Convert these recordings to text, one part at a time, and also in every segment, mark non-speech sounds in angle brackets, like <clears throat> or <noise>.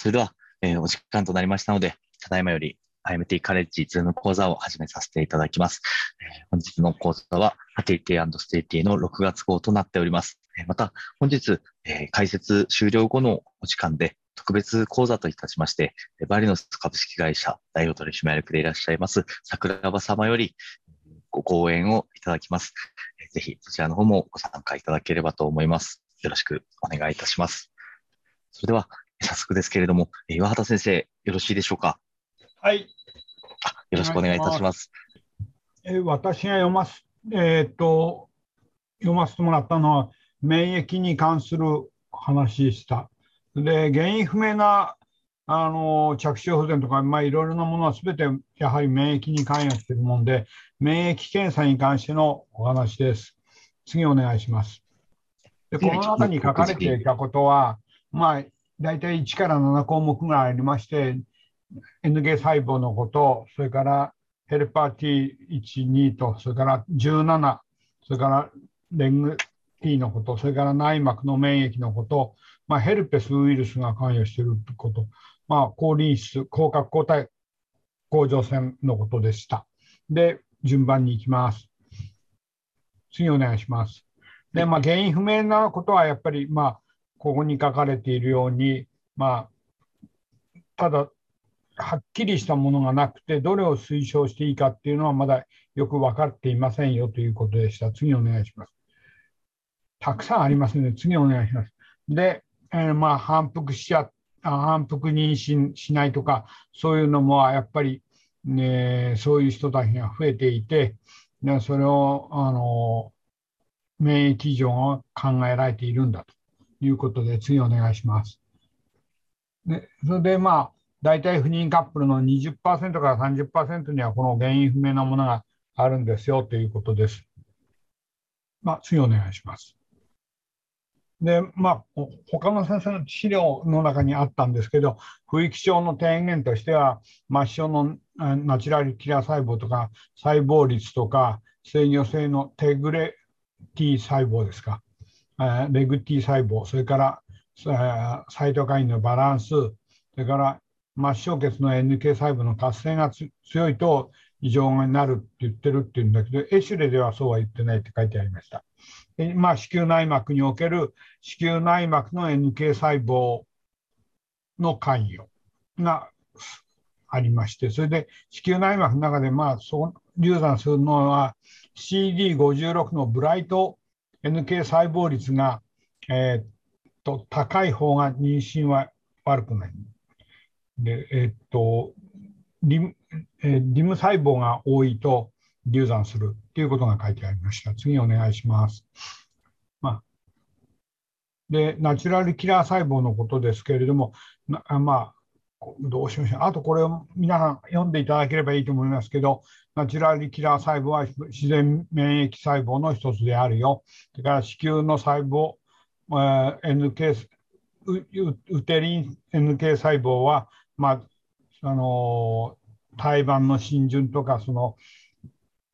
それでは、えーお時間となりましたので、ただいまより IMT カレッジズーム講座を始めさせていただきます。えー本日の講座は、ファティティステイティの6月号となっております。えーまた、本日、えー解説終了後のお時間で、特別講座といたしまして、 Varinos 株式会社代表取締役でいらっしゃいます桜庭様よりご講演をいただきます。ぜひそちらの方もご参加いただければと思います。よろしくお願いいたします。それでは、早速ですけれども、えー岩畑先生、よろしいでしょうか？はい、あよろしくお願いいたします。えー私が読ます、えーっと、読ませてもらったのは、免疫に関する話でした。で、原因不明なあの着床不全とか、まあ、いろいろなものはすべてやはり免疫に関与しているもので、免疫検査に関してのお話です。次お願いします。でこの中に書かれていたことは、まあ、大体1から7項目ぐらいありまして、NK 細胞のこと、それからヘルパー T1、2と、それから17、それからレング T のこと、それから内膜の免疫のこと、まあ、ヘルペスウイルスが関与していること、まあ、抗リン質、抗核抗体甲状腺のことでした。で、順番に行きます。次お願いします。で、まあ、原因不明なことはやっぱり、まあ、ここに書かれているように、まあ、ただ、はっきりしたものがなくて、どれを推奨していいかっていうのはまだよく分かっていませんよということでした。次お願いします。たくさんありますので、次お願いします。で、えーまあ、反復しちゃ、あ反復妊娠しないとか、そういうのもやっぱり、ね、そういう人たちが増えていて、ね、それを、あの、免疫異常が考えられているんだということで、次お願いします。でそれで、まあ、大体不妊カップルの20%から30%にはこの原因不明なものがあるんですよということです。まあ、次お願いします。で、まあ、他の先生の資料の中にあったんですけど、不育症の提言としては、末梢のナチュラルキラー細胞とか、細胞率とか、制御性のテグレ T 細胞ですか、レグ T 細胞、それから、サイトカインのバランス、それから末梢血の NK 細胞の活性が強いと異常になるって言ってるっていうんだけど、エシュレではそうは言ってないって書いてありました。まあ、子宮内膜における子宮内膜の NK 細胞の関与がありまして、それで子宮内膜の中で、まあ、そう流産するのは CD56 のブライト NK 細胞率が、えーっと高い方が妊娠は悪くない。で、えーっと、リム、えーリム細胞が多いと流産するということが書いてありました。次お願いします。まあ、で、ナチュラルキラー細胞のことですけれども、なまあ、どうしましょう。あとこれを皆さん読んでいただければいいと思いますけど、ナチュラルキラー細胞は自然免疫細胞の一つであるよ。それから子宮の細胞、えー NK ウウテリン NK 細胞は、まあ、あの胎盤の浸潤とかその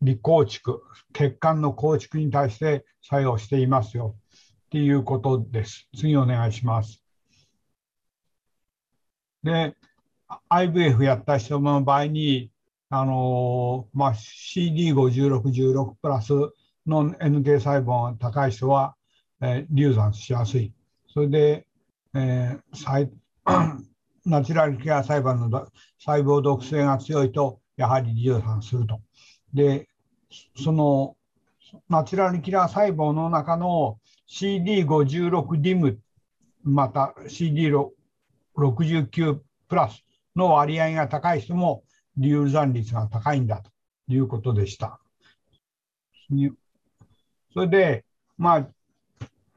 離構築血管の構築に対して作用していますよ。っていうことです。次お願いします。で IVF やった人の場合にあの、まあ、CD5616 プラスの NK 細胞が高い人は、えー流産しやすいそれで、えー <clears throat> ナチュラルキラー細胞の細胞毒性が強いと、やはり流産すると。で、そのナチュラルキラー細胞の中の CD56DIM、また CD69 プラスの割合が高い人も流産率が高いんだということでした。それで、ま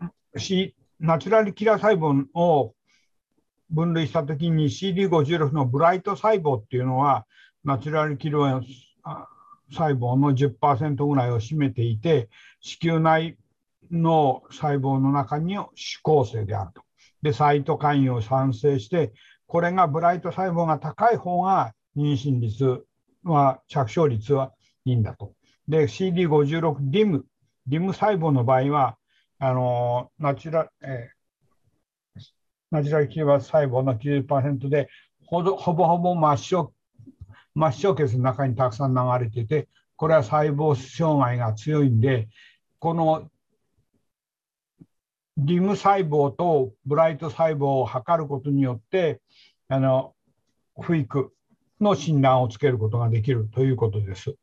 あ、C、ナチュラルキラー細胞を分類したときに CD56 のブライト細胞っていうのはナチュラルキラー細胞の10%ぐらいを占めていて子宮内の細胞の中に主構成であると。で、サイトカインを産生して、これがブライト細胞が高い方が妊娠率は、着床率はいいんだと。で、CD56DIM、DIM 細胞の場合は、あのナチュラ、えーナチュラルキラー細胞の90%でほぼほぼほぼ末梢末梢血の中にたくさん流れてて、これは細胞障害が強いんで、このリム細胞とブライト細胞を測ることによって、あの不育の診断をつけることができるということです。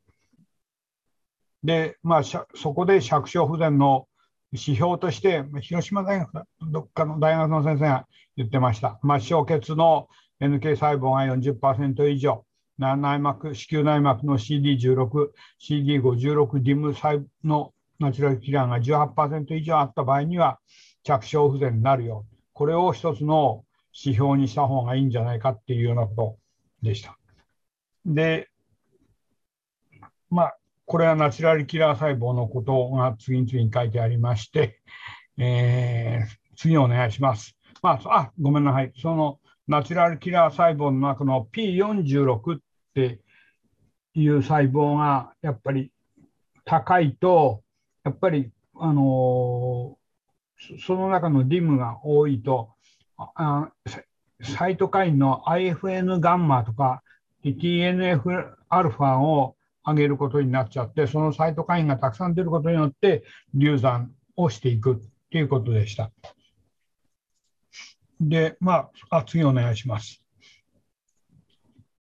で、まあ、そこで尺小不全の指標として、広島大学、どっかの大学の先生が言ってました。末梢血の NK 細胞が40%以上、内膜、子宮内膜の CD16、CD56、ディム細のナチュラルキラーが18%以上あった場合には、着床不全になるよ。これを一つの指標にした方がいいんじゃないかっていうようなことでした。で、まあ、これはナチュラルキラー細胞のことが次々に書いてありまして、えー、次お願いします。まあ、あ、ごめんなさい。そのナチュラルキラー細胞の中の P46 っていう細胞がやっぱり高いと、やっぱり、あのー、その中のディムが多いと、あサイトカインの IFN ガンマとか TNF アルファを上げることになっちゃって、そのサイトカインがたくさん出ることによって流産をしていくということでした。で、まあ、あ次お願いします。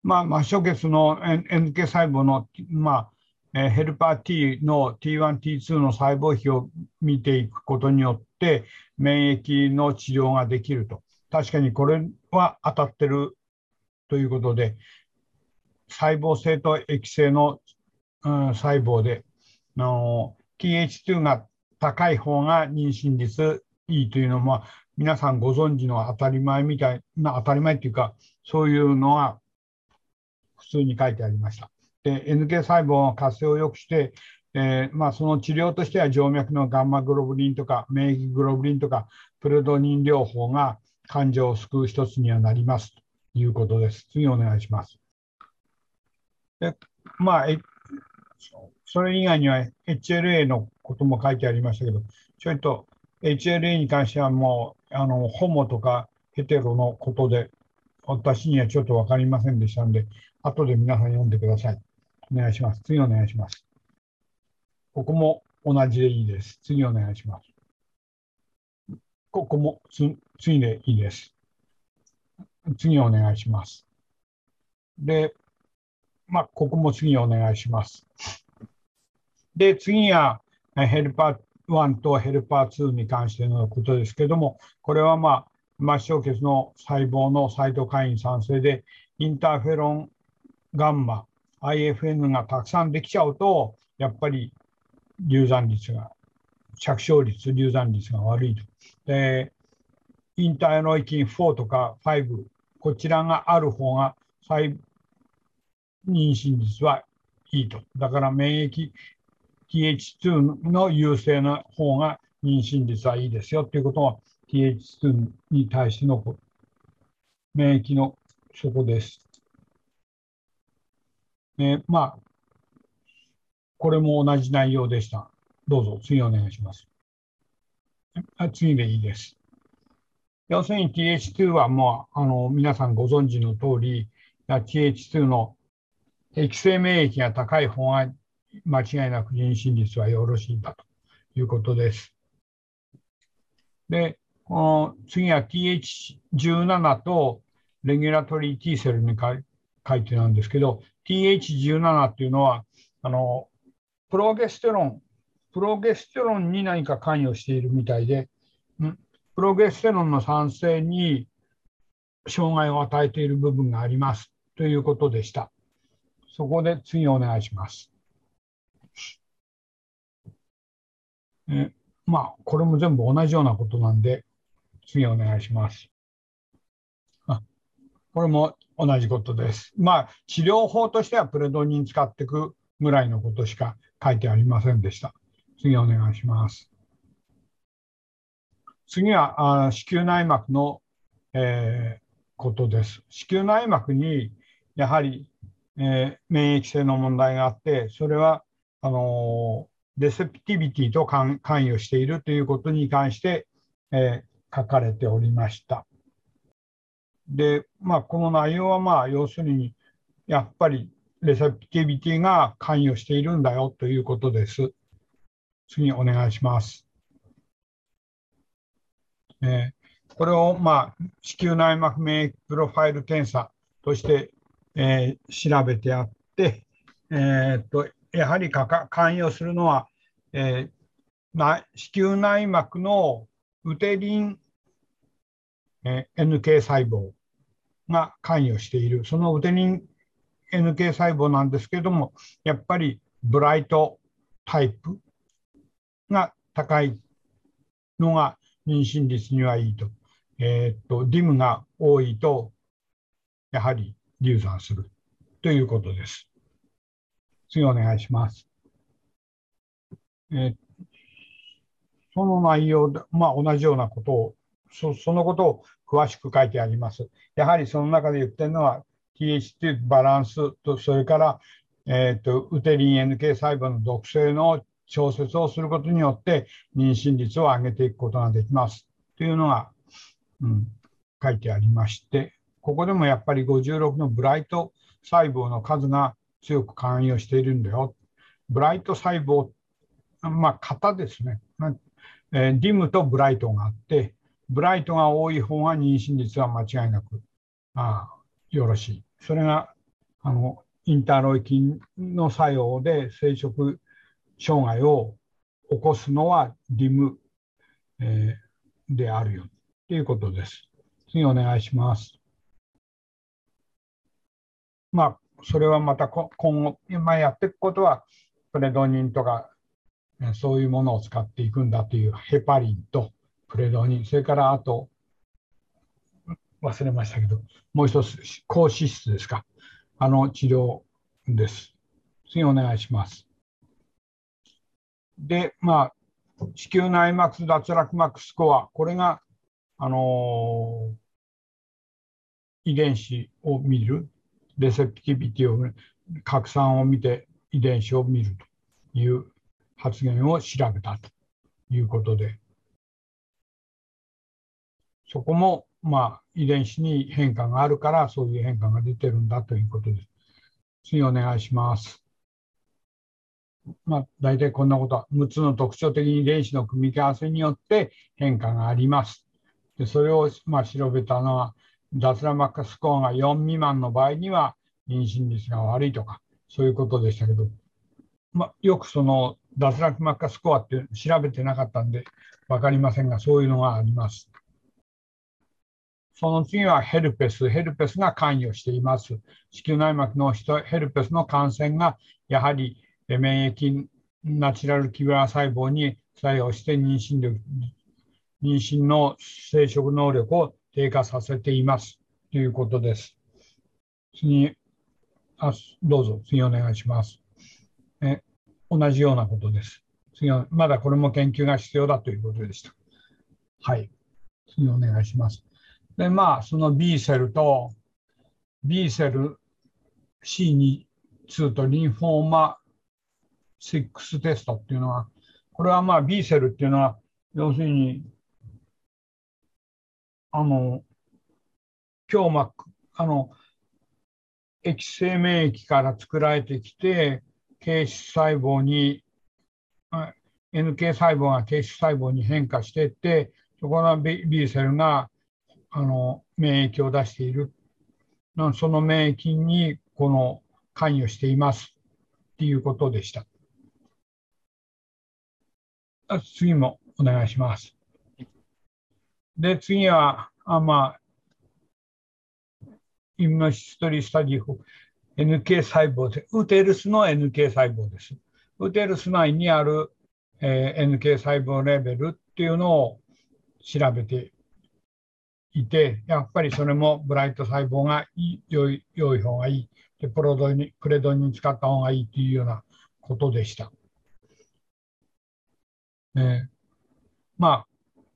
まあ、末梢血の NK 細胞の、まあ、ヘルパー T の T1、T2 の細胞比を見ていくことによって、免疫の治療ができると。確かにこれは当たってるということで、細胞性と液性の、うん、細胞で、の TH2 が高い方が妊娠率いいというのも、皆さんご存知の当たり前みたいな、当たり前っていうか、そういうのは普通に書いてありました。で、NK 細胞の活性を良くして、えー、まあ、その治療としては静脈のガンマグロブリンとか免疫グロブリンとかプレドニン療法が患者を救う一つにはなりますということです。次お願いします。でまあ、それ以外には HLA のことも書いてありましたけど、ちょいと HLA に関してはもう、あの、ホモとかヘテロのことで、私にはちょっと分かりませんでしたので、後で皆さん読んでください。お願いします。次お願いします。ここも同じでいいです。次お願いします。ここも次でいいです。次お願いします。で、まあ、ここも次お願いします。で、次はヘルパー1とヘルパー2に関してのことですけども、これはまあ、末梢血の細胞のサイトカイン酸性で、インターフェロンガンマ、IFN がたくさんできちゃうと、やっぱり流産率が、着床率、流産率が悪いと。で、インターノイキン4とか5、こちらがある方が妊娠率はいいと。だから免疫 TH2 の優勢な方が妊娠率はいいですよということは TH2 に対しての免疫のそこです。え、まあ、これも同じ内容でした。どうぞ、次お願いします。あ次でいいです。要するに TH2 はもう、あの、皆さんご存知の通り、TH2 の液性免疫が高い方が間違いなく妊娠率はよろしいんだということです。で、この次は TH17 とレギュラトリー T セルに書いてなんですけど、TH17 っていうのは、あの、プロゲステロン、プロゲステロンに何か関与しているみたいで、んプロゲステロンの産生に障害を与えている部分がありますということでした。そこで次お願いします。えまあ、これも全部同じようなことなんで、次お願いします。あこれも同じことです。まあ、治療法としてはプレドニン使っていくぐらいのことしか書いてありませんでした。次お願いします。次はあ子宮内膜の、えー、ことです。子宮内膜にやはり、えー、免疫性の問題があって、それはあのレセプティビティと関与しているということに関して、えー、書かれておりました。で、まあ、この内容は、まあ、要するに、やっぱりレセプティビティが関与しているんだよということです。次お願いします。えー、これを、まあ、子宮内膜免疫プロファイル検査として、えー、調べてあって、えー、っとやはり関与するのは、えー、子宮内膜のウテリン、えー、NK 細胞が関与している。そのウテリン NK 細胞なんですけれども、やっぱりブライトタイプが高いのが妊娠率にはいいと。えー、っと、ディムが多いと、やはり流産するということです。次お願いします。え、その内容で、まあ、同じようなことをそ、そのことを詳しく書いてあります。やはりその中で言ってるのは、TH2 バランスと、それから、えーと、ウテリン NK 細胞の毒性の調節をすることによって妊娠率を上げていくことができますというのが、うん、書いてありまして、ここでもやっぱり56のブライト細胞の数が強く関与しているんだよ。ブライト細胞、まあ、型ですね。えー、ディムとブライトがあって、ブライトが多い方が妊娠率は間違いなくあよろしい。それがあのインターロイキンの作用で生殖障害を起こすのはリム、えー、であるよということです。次お願いします。まあ、それはまた今後、今やっていくことは、プレドニンとか、そういうものを使っていくんだというヘパリンとプレドニン、それからあと、忘れましたけど、もう一つ、高脂質ですか。あの治療です。次お願いします。で、まあ、子宮内膜脱落膜スコア、これが、あのー、遺伝子を見る、レセプティビティを、拡散を見て遺伝子を見るという発言を調べたということで、そこも、まあ、遺伝子に変化があるから、そういう変化が出てるんだということです。次お願いします。まあ、大体こんなことは、6つの特徴的に遺伝子の組み合わせによって変化があります。でそれをまあ調べたのは、脱ラマックスコアが4未満の場合には妊娠率が悪いとか、そういうことでしたけど、ま、よくその脱落マッカスコアって調べてなかったんで分かりませんが、そういうのがあります。その次はヘルペス。ヘルペスが関与しています。子宮内膜の、ヘルペスの感染がやはり免疫ナチュラルキラー細胞に作用して妊娠力妊娠の生殖能力を低下させていますということです。次あどうぞ次お願いします。え同じようなことです。次はまだこれも研究が必要だということでした。はい。次お願いします。で、まあ、その B セルと B セル C2 とリンフォーマ6テストっていうのは、これはまあ B セルっていうのは、要するに、あの、胸膜、あの、液性免疫から作られてきて、形質細胞に、NK 細胞が形質細胞に変化していって、そこの B, B セルがあの免疫を出している。その免疫にこの関与していますっていうことでした。次もお願いします。で、次は、あまあ、イムノシストリースタディ NK 細胞で、ウテルスの NK 細胞です。ウテルス内にある、えー、NK 細胞レベルっていうのを調べていて、やっぱりそれもブライト細胞が良い良い方がいいで、プロドにプレドに使った方がいいというようなことでした。えー、まあ、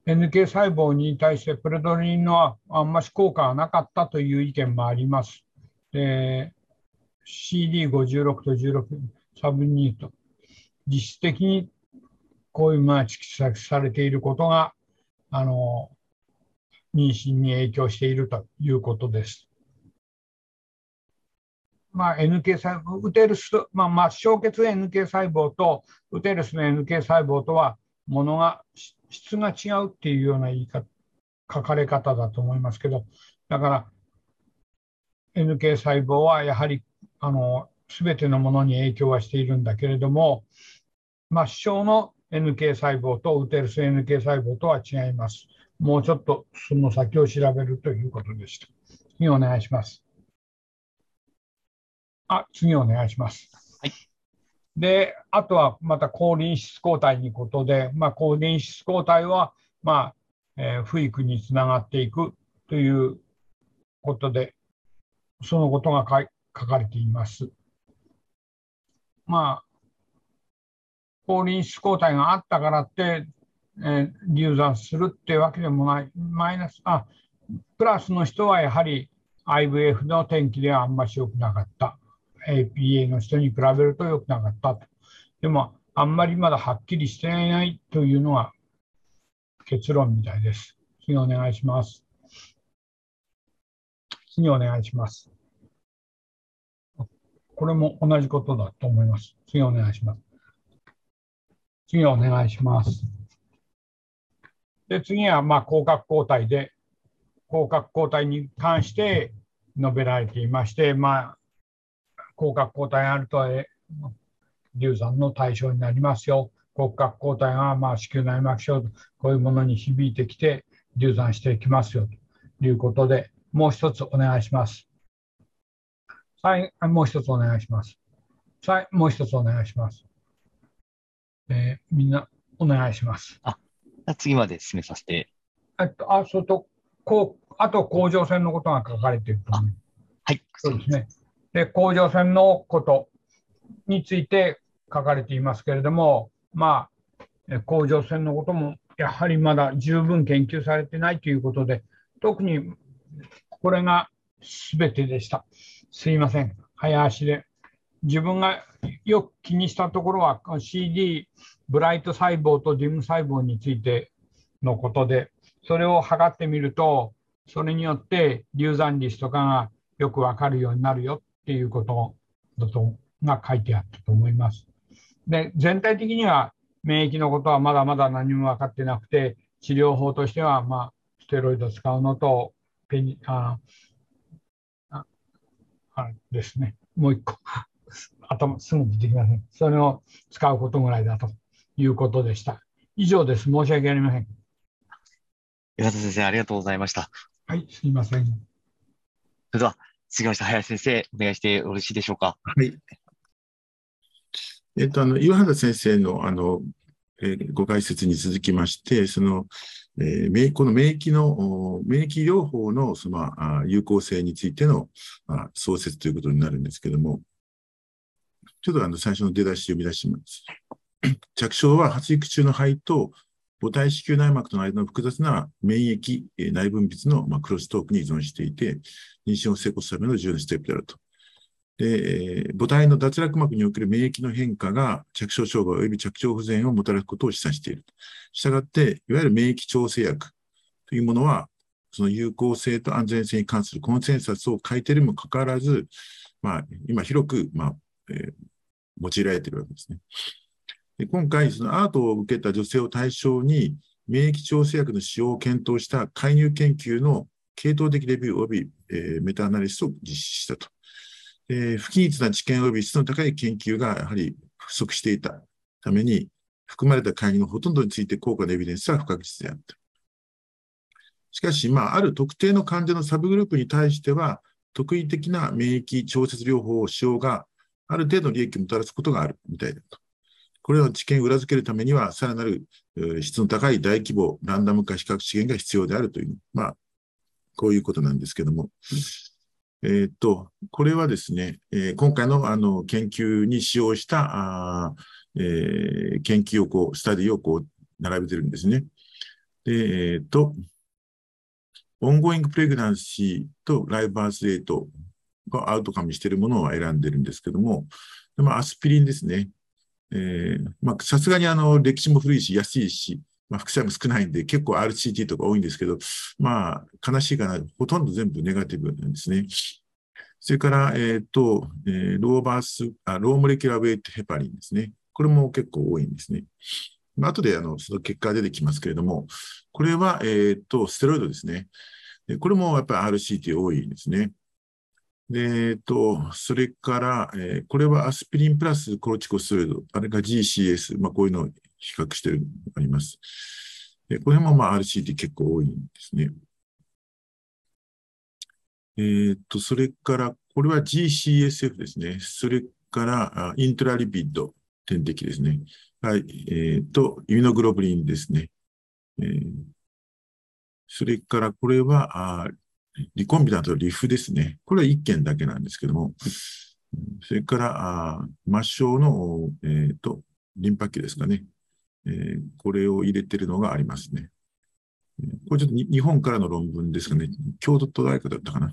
NK 細胞に対してプレドリンのあんまし効果がなかったという意見もあります。で CD56 と16サブニート、実質的にこういうものが蓄積されていることが、あの、妊娠に影響しているということです。まあ、NK 細胞、ウテルス、まあ、末梢血 NK 細胞とウテルスの NK 細胞とは、ものが、質が違うっていうような言い方、書かれ方だと思いますけど、だから、NK 細胞はやはり、あの、すべてのものに影響はしているんだけれども、末梢の NK 細胞とウテルス NK 細胞とは違います。もうちょっとその先を調べるということでした。次お願いします。あ、次お願いします。はい。で、あとはまた抗リン質抗体にことで、まあ、抗リン質抗体は、まあ、えー、不育につながっていくということで、そのことが書かれています。まあ、抗リン質抗体があったからって、えー、流産するっていうわけでもない、マイナス、あ、プラスの人はやはり IVF の転機ではあんまし良くなかった。APA の人に比べると良くなかったと。でも、あんまりまだはっきりしていないというのが結論みたいです。次お願いします。次お願いします。これも同じことだと思います。次お願いします。次お願いします。で、次は、まあ、広角抗体で、広角抗体に関して述べられていまして、まあ、広角抗体があると、流産の対象になりますよ。骨格抗体がまあ子宮内膜症、こういうものに響いてきて流産していきますよということで、もう一つお願いします。はい、もう一つお願いします。はい、もう一つお願いします。えー、みんなお願いします。あ、次まで進めさせて。えっと、あ、そと、こう、あと甲状腺のことが書かれていると思います。はい。そうですね。で、甲状腺のことについて書かれていますけれども、まあ、甲状腺のこともやはりまだ十分研究されてないということで、特にこれが全てでした。すいません。早足で。自分がよく気にしたところは CD、ブライト細胞とディム細胞についてのことで、それを測ってみると、それによって流産率とかがよくわかるようになるよっていうことだとが書いてあったと思います。で、全体的には免疫のことはまだまだ何も分かってなくて、治療法としては、まあ、ステロイド使うのと、ペニ、あ、ああですね。もう一個、<laughs> 頭すぐ出てきません。それを使うことぐらいだということでした。以上です。申し訳ありません。岩田先生、ありがとうございました。はい、すみません。それでは、次まして林先生、お願いしてよろしいでしょうか？はい。えっと、あの、岩原先生の、あの、えー、ご解説に続きまして、その、えー、この免疫の、免疫療法のその、あ有効性についての、あ、創設ということになるんですけども、ちょっとあの最初の出だし読み出します。<clears throat> 着床は発育中の肺と母体子宮内膜との間の複雑な免疫、内分泌の、まあ、クロストークに依存していて、妊娠を成功するための重要なステップであると。で、母体の脱落膜における免疫の変化が着床障害及び着床不全をもたらすことを示唆している。したがって、いわゆる免疫調整薬というものは、その有効性と安全性に関するコンセンサスを書いているにもかかわらず、まあ、今広く、まあえー、用いられているわけですね。で今回、そのアートを受けた女性を対象に、免疫調整薬の使用を検討した介入研究の系統的レビュー及び、え、メタアナリシスを実施したと。え、不均一な知見及び質の高い研究がやはり不足していたために、含まれた会議のほとんどについて効果のエビデンスは不確実であった。しかし、まあ、ある特定の患者のサブグループに対しては、特異的な免疫調節療法を使用がある程度利益をもたらすことがあるみたいだと。これらの知見を裏付けるためには、さらなる質の高い大規模ランダム化比較資源が必要であるという、まあ、こういうことなんですけども。えっと、これはですね、えー、今回のあの研究に使用したあ、えー、研究をこう、スタディをこう、並べてるんですね。で、えっと、オンゴイングプレグナンシーとライブバースレートがアウトカムしているものを選んでるんですけども、でもアスピリンですね。えー、まあ、さすがにあの、歴史も古いし、安いし、まあ、副作用も少ないんで、結構 RCT とか多いんですけど、まあ、悲しいかな、ほとんど全部ネガティブなんですね。それから、えっ、ー、と、えー、ローバースあ、ローモレキュラーウェイトヘパリンですね。これも結構多いんですね。まあ、後であのその結果が出てきますけれども、これは、えっ、ー、と、ステロイドですね。これもやっぱり RCT 多いですね。で、えっと、それから、えー、これはアスピリンプラスコロチコステロイド、あれが GCS、まあ、こういうのを比較してるあります。でこれもまあ RCT 結構多いんですね。えー、っと、それから、これは GCSF ですね。それから、イントラリピッド、点滴ですね。はい。えー、っと、イミノグロブリンですね。えー、それから、これは、あリコンビナントリフですね。これは1件だけなんですけども、それから、あ末梢の、えーと、リンパ球ですかね、えー、これを入れてるのがありますね。これちょっと日本からの論文ですかね。京都大学だったかな。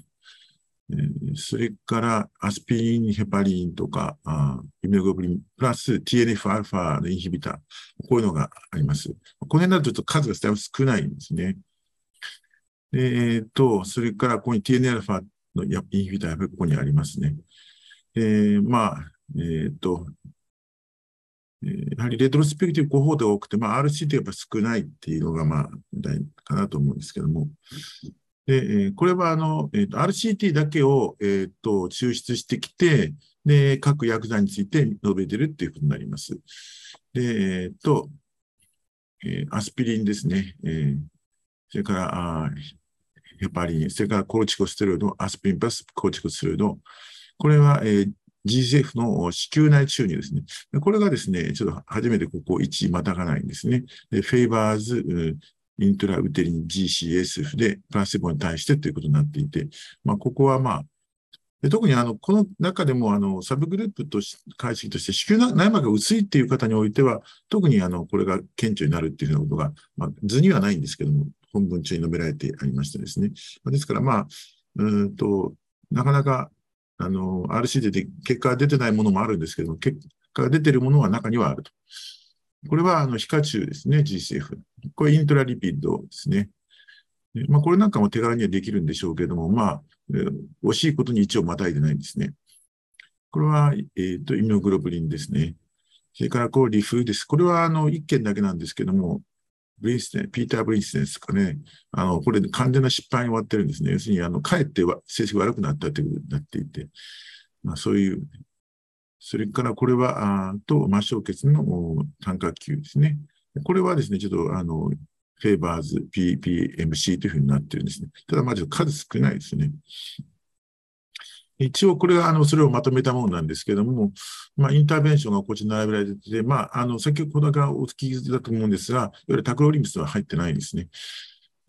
えー、それからアスピリン、ヘパリンとか、あイミノグロブリン、プラス TNF-α のインヒビター、こういうのがあります。この辺だとちょっと数がだいぶ少ないんですね。えっ、と、それからここに TNF のインヒビターがここにありますね。えー、まあ、えっ、と、やはりレトロスペクティブコホートが多くて、まあ、RC ってやっぱ少ないっていうのが、まあ、大かなと思うんですけども。で、えー、これは、あの、えー、RCT だけを、え、ー、と、抽出してきて、で、各薬剤について述べてるっていうことになります。で、えっ、ー、と、えー、アスピリンですね。えー、それから、あヘパリン、それからコルチコステロイド、アスピリンプラスコルチコステロイド。これは、えー、GCF の子宮内注入ですね。これがですね、ちょっと初めてここ1またがないんですね。で、フェイバーズ、イントラウテリン GCSF でプラセボに対してということになっていて、まあ、ここはまあ、特にあの、この中でもあの、サブグループとし、解析として、子宮内膜が薄いっていう方においては、特にあの、これが顕著になるっていうようなことが、まあ、図にはないんですけども、本文中に述べられてありましてですね。ですから、まあ、うんと、なかなか、あの、RC で結果が出てないものもあるんですけど、結果が出てるものは中にはあると。これは、あの、皮下中ですね、GCF。これイントラリピッドですね。まあ、これなんかも手軽にはできるんでしょうけども、まあ、惜しいことに一応またいでないんですね。これは、えっ、ー、と、イミノグロブリンですね。それから、こう、リフです。これは、あの、一件だけなんですけども、ブリンステン、ピーター・ブリンステンですかね。あの、これ完全な失敗に終わってるんですね。要するに、あの、かえって成績悪くなったということになっていて、まあ、そういう、それからこれは、あと、末梢血の単価球ですね。これはですね、ちょっと、あの、フェーバーズ、PPMC というふうになってるんですね。ただ、まず数少ないですね。一応これはあのそれをまとめたものなんですけども、まあ、インターベンションがこちらに並べられてて、まあ、あの先ほどからお聞きだと思うんですが、いわゆるタクロリムスは入ってないんですね。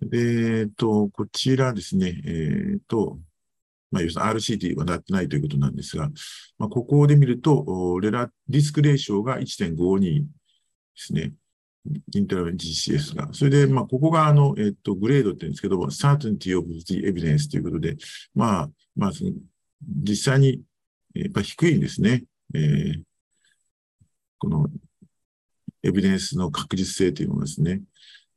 で、えっと、こちらですね、えっと、まあ、要するに RCT はなってないということなんですが、まあ、ここで見ると、レラ、ディスクレーションが1.52ですね。インターベン GCS が。それで、まあ、ここが、あの、えっと、グレードって言うんですけど、certainty of the evidence ということで、まあ、まあ、実際にやっぱ低いんですね。えー、このエビデンスの確実性というものですね。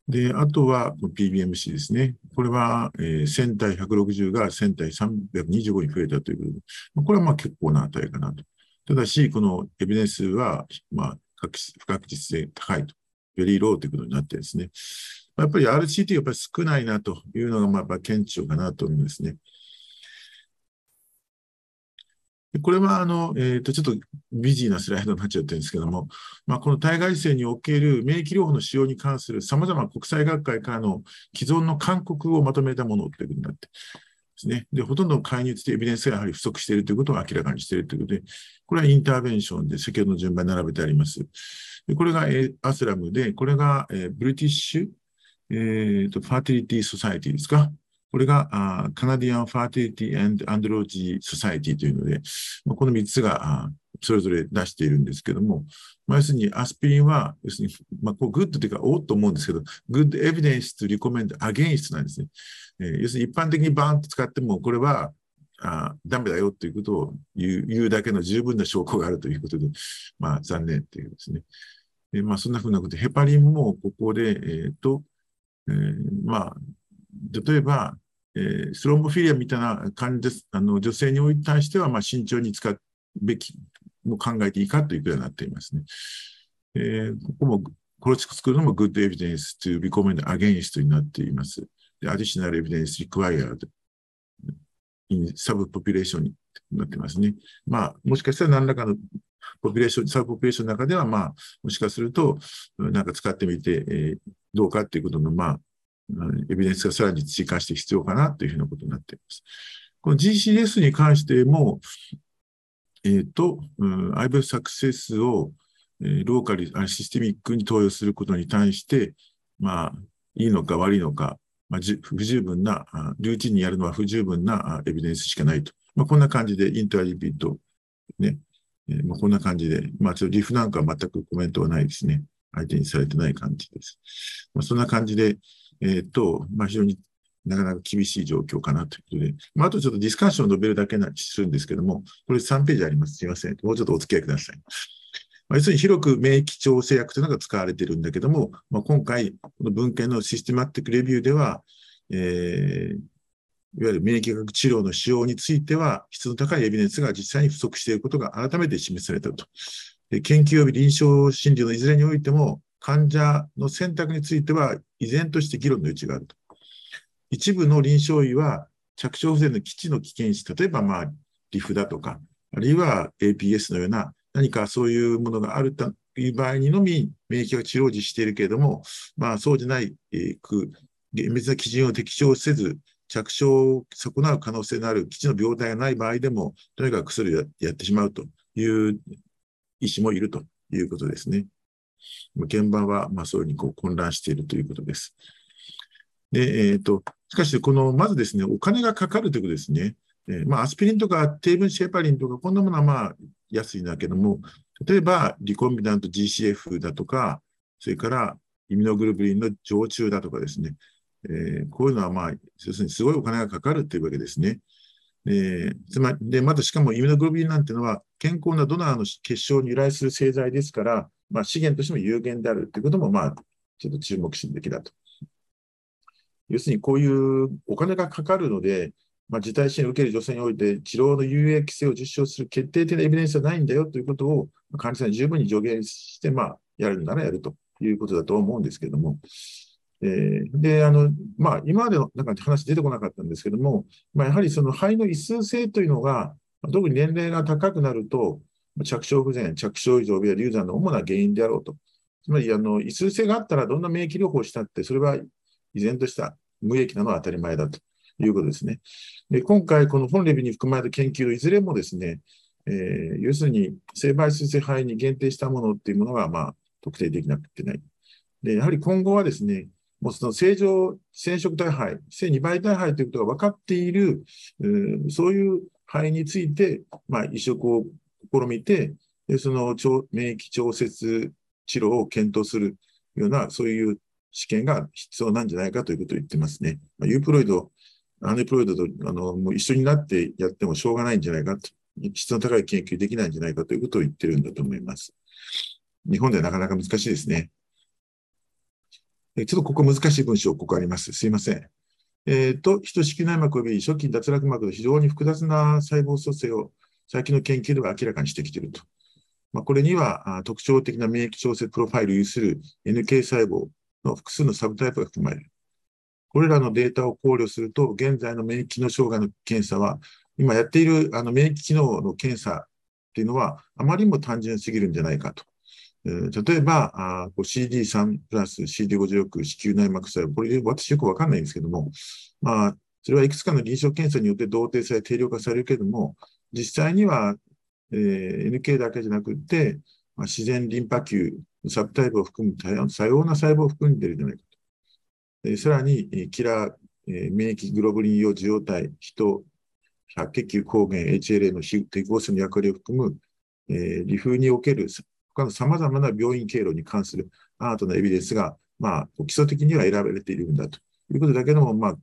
で、あとは PBMC ですね。これは、えー、1000対160が1000対325に増えたということで、これはまあ結構な値かなと。ただし、このエビデンスは、まあ、不確実性高いと、 very low ということになってですね。やっぱり RCT やっぱり少ないなというのが、まあ、やっぱ顕著かなと思うんですね。これはあの、えー、とちょっと busy なスライドになっちゃってるんですけども、まあ、この体外受精における免疫療法の使用に関するさまざまな国際学会からの既存の勧告をまとめたものということになってですね。で、ほとんど介入してエビデンスがやはり不足しているということを明らかにしているということで、これは intervention で先ほどの順番に並べてあります。でこれが、えー、 ASRM で、これが、えー、 British、えーと、 Fertility Society ですか。これがあ Canadian Fertility and Andrology Society というので、まあ、この3つがそれぞれ出しているんですけども、まあ、要するにアスピリンは、要するに、まあ、こう good というか、おっと思うんですけど、グッドエビデンスとリコメンドアゲインストなんですね。えー、要するに一般的にバーンと使っても、これはあダメだよということを言う言うだけの十分な証拠があるということで、まあ残念というですね。え、まあ、そんなふうなことで、ヘパリンもここで、えっ、と、えー、まあ、例えば、えー、スロンボフィリアみたいな感じです。あの、女性に対しては、まあ、慎重に使うべきも考えていいかというくらいになっていますね。えー、ここも、これを作るのも good evidence to recommend against になっています。で、additional evidence required in subpopulation になってますね。まあ、もしかしたら何らかの population、subpopulation の中では、まあ、もしかすると、なんか使ってみて、えー、どうかっていうことの、まあ、エビデンスがさらに追加して必要かなというふうなことになっています。この GCSF に関しても、えっ、ー、と、うん、IVF サクセスを、えー、ローカル、システミックに投与することに対して、まあ、いいのか悪いのか、まあ、不十分な、ルーチンにやるのは不十分なエビデンスしかないと。まあ、こんな感じでインターリピット、ね、えー、まあ、こんな感じで、まあ、ちょっとリフなんかは全くコメントはないですね。相手にされてない感じです。まあ、そんな感じで、え、ー、と、まあ、非常になかなか厳しい状況かなということで、まあ、あとちょっとディスカッションを述べるだけなするんですけども、これ3ページあります。すいません。もうちょっとお付き合いください。まあ、要するに広く免疫調整薬というのが使われているんだけども、まあ、今回、この文献のシステマティックレビューでは、えー、いわゆる免疫学治療の使用については、質の高いエビデンスが実際に不足していることが改めて示されたと。で研究及び臨床心理のいずれにおいても、患者の選択については依然として議論の余地があると。一部の臨床医は着床不全の基地の危険視、例えばまあリフだとか、あるいは APS のような何かそういうものがあるという場合にのみ免疫が治療を実施しているけれども、まあそうじゃない、えー、厳密な基準を適用せず、着床を損なう可能性のある基地の病態がない場合でも、とにかく薬をやってしまうという医師もいるということですね。現場はまあそういうふうにこう混乱しているということです。で、えっ、ー、と、しかし、この、まずですね、お金がかかるということですね。えー、まあ、アスピリンとか低分子ヘパリンとか、こんなものはまあ安いんだけども、例えば、リコンビナント GCF だとか、それからイミノグルブリンの常駐だとかですね、えー、こういうのは、まあ、要するにすごいお金がかかるというわけですね。えー、つまり、で、またしかもイミノグロビンなんていうのは、健康なドナーの結晶に由来する製剤ですから、まあ、資源としても有限であるということも、まあ、ちょっと注目すべきだと。要するに、こういうお金がかかるので、まあ、自体支援を受ける女性において、治療の有益性を実証する決定的なエビデンスはないんだよということを、患者さんに十分に助言して、まあ、やるならやるということだと思うんですけれども、えー、で、あの、まあ、今までのなんか話出てこなかったんですけれども、まあ、やはりその肺の異数性というのが、特に年齢が高くなると、着床不全、着床異常や流産の主な原因であろうと。つまり、あの、異数性があったらどんな免疫療法をしたって、それは依然とした無益なのは当たり前だということですね。で今回、この本レビューに含まれた研究のいずれもですね、えー、要するに、性倍数性肺に限定したものっていうものが、まあ、特定できなくてない。で、やはり今後はですね、もうその正常染色体肺、正2倍体肺ということが分かっている、そういう肺について、まあ、移植をみて、でその免疫調節治療を検討するような、そういう試験が必要なんじゃないかということを言ってますね。まあ、ユープロイド、アネプロイドとあのもう一緒になってやってもしょうがないんじゃないかと、質の高い研究できないんじゃないかということを言ってるんだと思います。日本ではなかなか難しいですね。ちょっとここ難しい文章、ここあります。すいません。えっ、ー、と、人子宮内膜及び初期脱落膜の非常に複雑な細胞組成を最近の研究では明らかにしてきていると。まあ、これには特徴的な免疫調節プロファイルを有する NK 細胞の複数のサブタイプが含まれる。これらのデータを考慮すると、現在の免疫機能障害の検査は、今やっているあの免疫機能の検査っていうのは、あまりにも単純すぎるんじゃないかと。例えば、CD3 プラス CD56 子宮内膜細胞、これ私よくわかんないんですけども、まあ、それはいくつかの臨床検査によって同定され定量化されるけれども、実際には、えー、NK だけじゃなくて、まあ、自然リンパ球、サブタイプを含む多様な細胞を含んでいるじゃないかと。えー、さらに、キラー、えー、免疫グロブリン用受容体、人、白血球抗原、HLA の適合性の役割を含む、えー、理風における他の様々な病院経路に関するアートなエビデンスが、まあ、基礎的には選ばれているんだということだけども、まあ、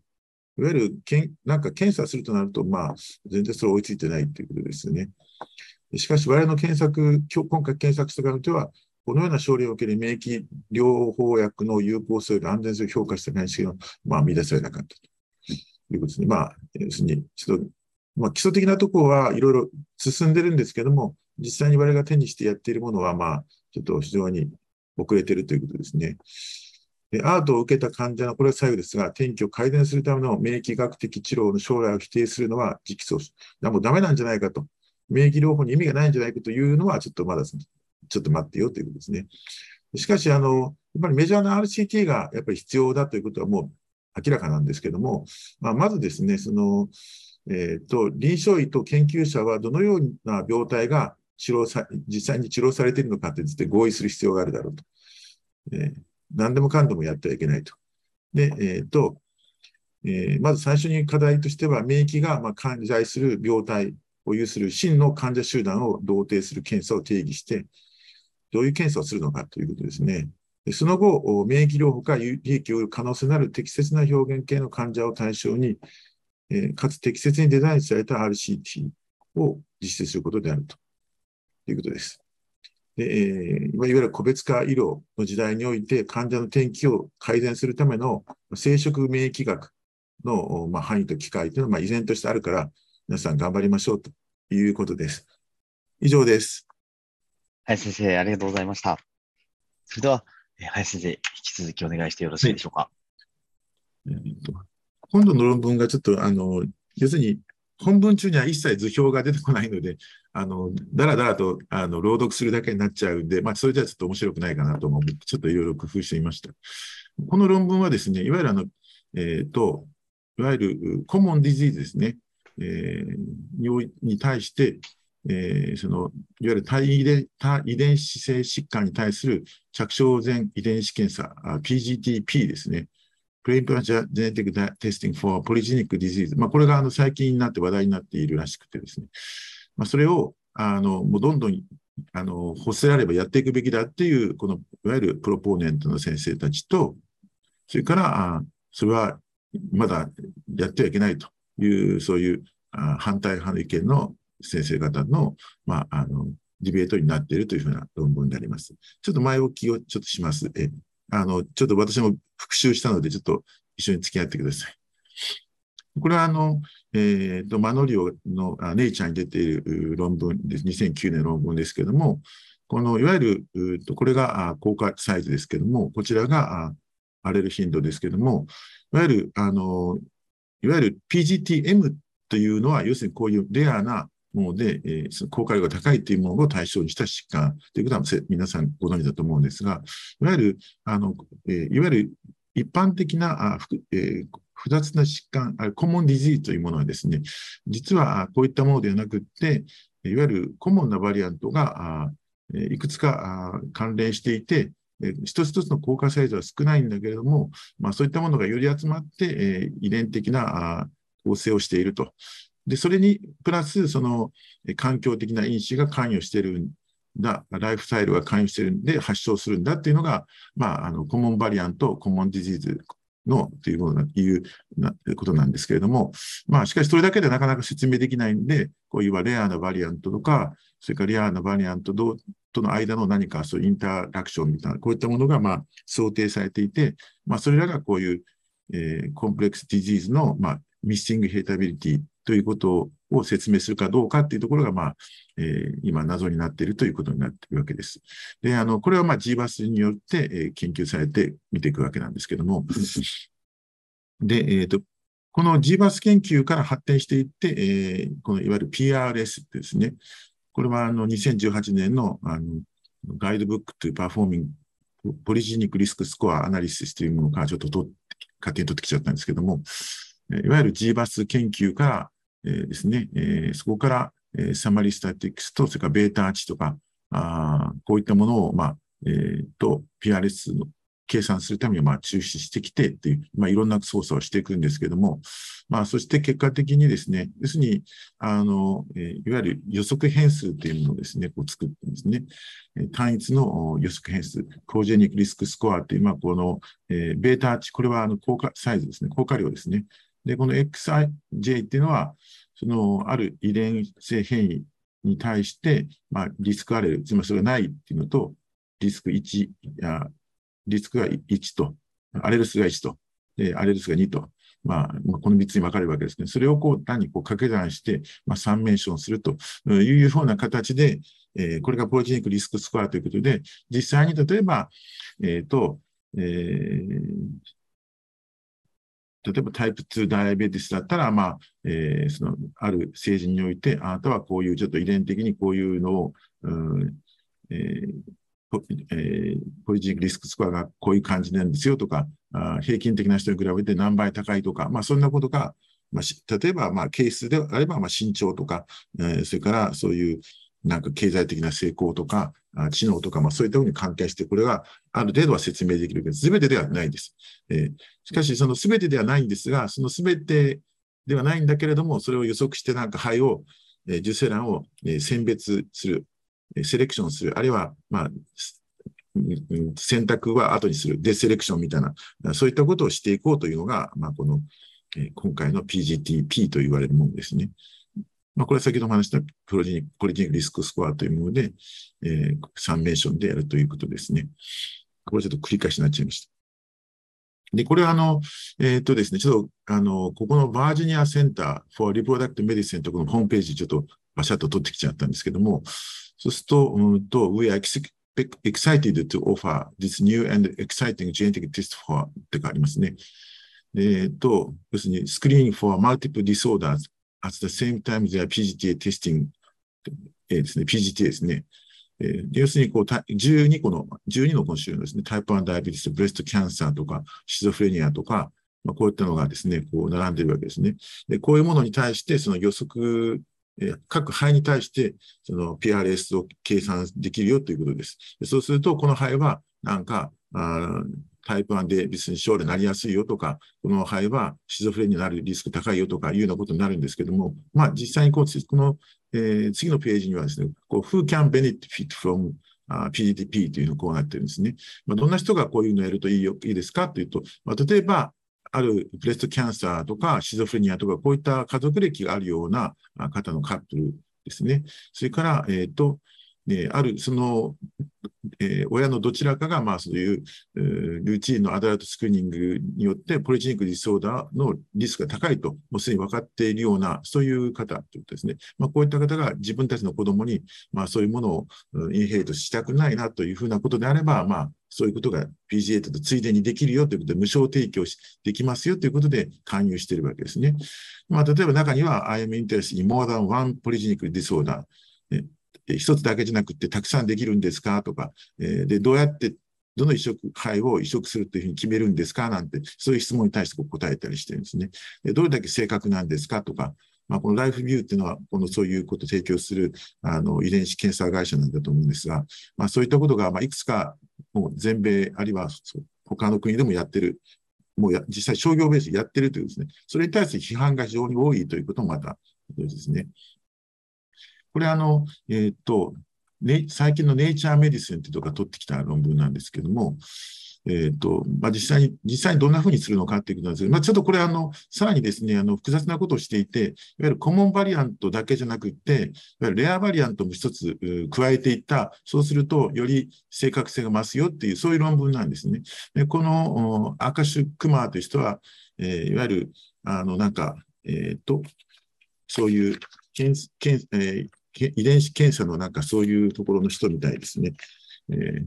いわゆるけん、なんか検査するとなると、まあ、全然それ追いついてないということですよね。しかし、我々の検索、今回検索した側では、このような症例を受ける免疫療法薬の有効性や安全性を評価した内識が、まあ、見出されなかったということですね。まあ、要するに、ちょっと、まあ、基礎的なところはいろいろ進んでるんですけども、実際に我々が手にしてやっているものは、まあ、ちょっと非常に遅れているということですね。でアートを受けた患者の、これは最後ですが、転機を改善するための免疫学的治療の将来を否定するのは時期喪失。もうダメなんじゃないかと。免疫療法に意味がないんじゃないかというのは、ちょっとまだ、ちょっと待ってよということですね。しかし、あの、やっぱりメジャーな RCT がやっぱり必要だということはもう明らかなんですけども、まあ、まずですね、その、えっ、ー、と、臨床医と研究者はどのような病態が治療さ、実際に治療されているのかといって合意する必要があるだろうと。えー、何でもかんでもやってはいけないと。で、えっ、ー、と、えー、まず最初に課題としては、免疫がまあ患在する病態を有する真の患者集団を同定する検査を定義して、どういう検査をするのかということですね。その後、免疫療法か利益を得る可能性のある適切な表現系の患者を対象に、え、かつ適切にデザインされた RCT を実施することであるということです。でえー、いわゆる個別化医療の時代において患者の転機を改善するための生殖免疫学の、まあ、範囲と機会というのは、まあ、依然としてあるから、皆さん頑張りましょうということです。以上です。林先生、ありがとうございました。それでは、林先生、引き続きお願いしてよろしいでしょうか？えー、と今度の論文がちょっと、あの、要するに、本文中には一切図表が出てこないので、あの、だらだらと、あの、朗読するだけになっちゃうんで、まあ、それじゃちょっと面白くないかなと思って、ちょっといろいろ工夫してみました。この論文はですね、いわゆるあの、えっ、ー、と、いわゆるコモンディジーズですね、えー、に対して、えー、その、いわゆる多遺伝多遺伝子性疾患に対する着床前遺伝子検査、PGTP ですね。Preimplantation Genetic Testing for Polygenic Disease。まあ、これがあの最近になって話題になっているらしくてですね。まあ、それを、あの、もうどんどん、あの、欲せらればやっていくべきだっていう、この、いわゆる proponent の先生たちと、それから、あそれはまだやってはいけないという、そういうあ反対派の意見の先生方の、まあ、あの、ディベートになっているというふうな論文になります。ちょっと前置きをちょっとします。えあの、ちょっと私も復習したので、ちょっと一緒に付き合ってください。これはあの、えーと、マノリオのネイチャーに出ている論文です。2009年論文ですけれども、このいわゆる、これが高価サイズですけれども、こちらが荒れる頻度ですけれども、いわゆる、あの、いわゆる PGTM というのは、要するにこういうレアなので、えー、その効果量が高いというものを対象にした疾患ということは皆さんご存知だと思うんですが、いわゆる、あの、えー、いわゆる一般的な、あえー、複雑な疾患、コモンディジーというものはですね、実はこういったものではなくって、いわゆるコモンなバリアントがいくつか関連していて、一つ一つの効果サイズは少ないんだけれども、まあ、そういったものがより集まって、え遺伝的な構成をしていると。で、それにプラス、その環境的な因子が関与してるんだ、ライフスタイルが関与してるんで発症するんだっていうのが、まあ、あの、コモンバリアント、コモンディジーズのというものいうなことなんですけれども、まあ、しかしそれだけでなかなか説明できないんで、こういうレアなバリアントとか、それからレアなバリアントとの間の何かそういうインタラクションみたいな、こういったものがまあ想定されていて、まあ、それらがこういう、えー、 complex disease の、まあ、 missing heritability ということを説明するかどうかっていうところが、まあ、えー、今謎になっているということになっているわけです。で、あの、これはまあ GWAS によって、えー、研究されて見ていくわけなんですけども、で、えっ、ー、と、この GWAS 研究から発展していって、えー、このいわゆる PRS ですね。これはあの2018年のあのガイドブックというパフォーミングポリジニックリスクスコアアナリシスというものからちょっとと勝手に取ってきちゃったんですけども、いわゆる GBAS 研究から、えー、ですね、えー、そこから、えー、サマリスタティクスと、それからベータ値とか、あこういったものを、まあ、えー、と、PRS の計算するために、まあ、抽出してきてっていう、まあ、いろんな操作をしていくんですけども、まあ、そして結果的にですね、要するに、あの、え、いわゆる予測変数っていうものをですね、こう作ってですね、単一の予測変数、コージェニックリスクスコアっていう、まあ、この、えー、ベータ値、これはあの、効果サイズですね、効果量ですね。で、この XIJ っていうのは、その、ある遺伝性変異に対して、まあ、リスクアレル、つまりそれがないっていうのと、リスク1や、リスクが1と、アレルスが1と、でアレルスが2と、まあ、この3つに分かれるわけですね。それをこう単にこう掛け算して、まあ、3メンションするというような形で、えー、これがポリジニックリスクスコアということで、実際に例えば、えっ、ー、と、えー、例えばタイプ2ダイアベティスだったら、まあ、えー、その、ある成人において、あなたはこういうちょっと遺伝的にこういうのを、うんえーポえー、ポリジニックリスクスコアがこういう感じなんですよとか、あ平均的な人に比べて何倍高いとか、まあ、そんなことが、まあ、例えば、まあ、ケースであれば、まあ、身長とか、えー、それからそういうなんか経済的な成功とか、知能とか、まあ、そういったふうに関係して、これがある程度は説明できるけど、すべてではないです。えー、しかし、そのすべてではないんですが、そのすべてではないんだけれども、それを予測して、なんか肺を、えー、受精卵を、えー、選別する、えー、セレクションする、あるいは、まあ、選択は後にする、デセレクションみたいな、そういったことをしていこうというのが、まあ、この、えー、今回の PGTP と言われるものですね。まあ、これは先ほどお話したプロジニポリジニックリスクスコアというもので、えー、サンメーションでやるということですね。これはちょっと繰り返しになっちゃいました。で、これはあの、えっ、ー、とですね、ちょっと、あの、ここのバージニアセンター for Reproductive Medicine とこのホームページちょっとバシャッと取ってきちゃったんですけども、そうすると、うんと、We are excited to offer this new and exciting genetic test for ってかありますね。えっ、ー、と、要するに、スクリーン for multiple disorders at the same time they are PGTA testing えー、ですね、PGTA ですね。えー、要するにこう12個の、12の今週のですね、タイプ1ダイアベティス、ブレストキャンサーとか、シゾフレニアとか、まあ、こういったのがですね、こう並んでいるわけですね。で、こういうものに対して、その予測、えー、各肺に対して、その PRS を計算できるよということです。でそうすると、この肺は、なんか、あタイプ1で別に症例になりやすいよとか、この肺はシゾフレになるリスク高いよとかいうようなことになるんですけども、まあ実際にこう、この、えー、次のページにはですね、こう Who can benefit from PGTP というのがこうなってるんですね。まあ、どんな人がこういうのをやるといいよいいですかというと、まあ、例えば、あるブレストキャンサーとかシゾフレニアとか、こういった家族歴があるような方のカップルですね。それから、えっ、ー、と、えある、その、えー、親のどちらかが、まあ、そういう、えー、ルーチンのアダルトスクリーニングによって、ポリジニックディソーダーのリスクが高いと、もうすでに分かっているような、そういう方ということですね。まあ、こういった方が自分たちの子供に、まあ、そういうものをインヘイトしたくないなというふうなことであれば、まあ、そういうことが PGA とついでにできるよということで、無償提供できますよということで勧誘しているわけですね。まあ、例えば中には、I am interested in more than one polygenic disorder. 一つだけじゃなくてたくさんできるんですか？とか、え、で、どうやってどの移植肺を移植するというふうに決めるんですか？なんて、そういう質問に対して答えたりしてるんですね。でどれだけ正確なんですか？とか、まあ、このライフビューっていうのは、このそういうことを提供するあの遺伝子検査会社なんだと思うんですが、まあ、そういったことが、ま、いくつかもう全米、あるいは他の国でもやってる、もうや実際商業ベースでやってるというですね、それに対する批判が非常に多いということもまたですね。これあの、えー、っと、ね、最近のネイチャーメディスンってとか取ってきた論文なんですけども、えっ、と、まあ、実際に、実際にどんなふうにするのかっていうことなんですけど、まあ、ちょっとこれ、あの、さらにですね、あの、複雑なことをしていて、いわゆるコモンバリアントだけじゃなくて、いわゆるレアバリアントも一つ加えていった、そうすると、より正確性が増すよっていう、そういう論文なんですね。でこのアカシュ・クマーという人は、えー、いわゆる、あの、なんか、えっ、と、そういう、けんけんえー遺伝子検査のなんかそういうところの人みたいですね。えー、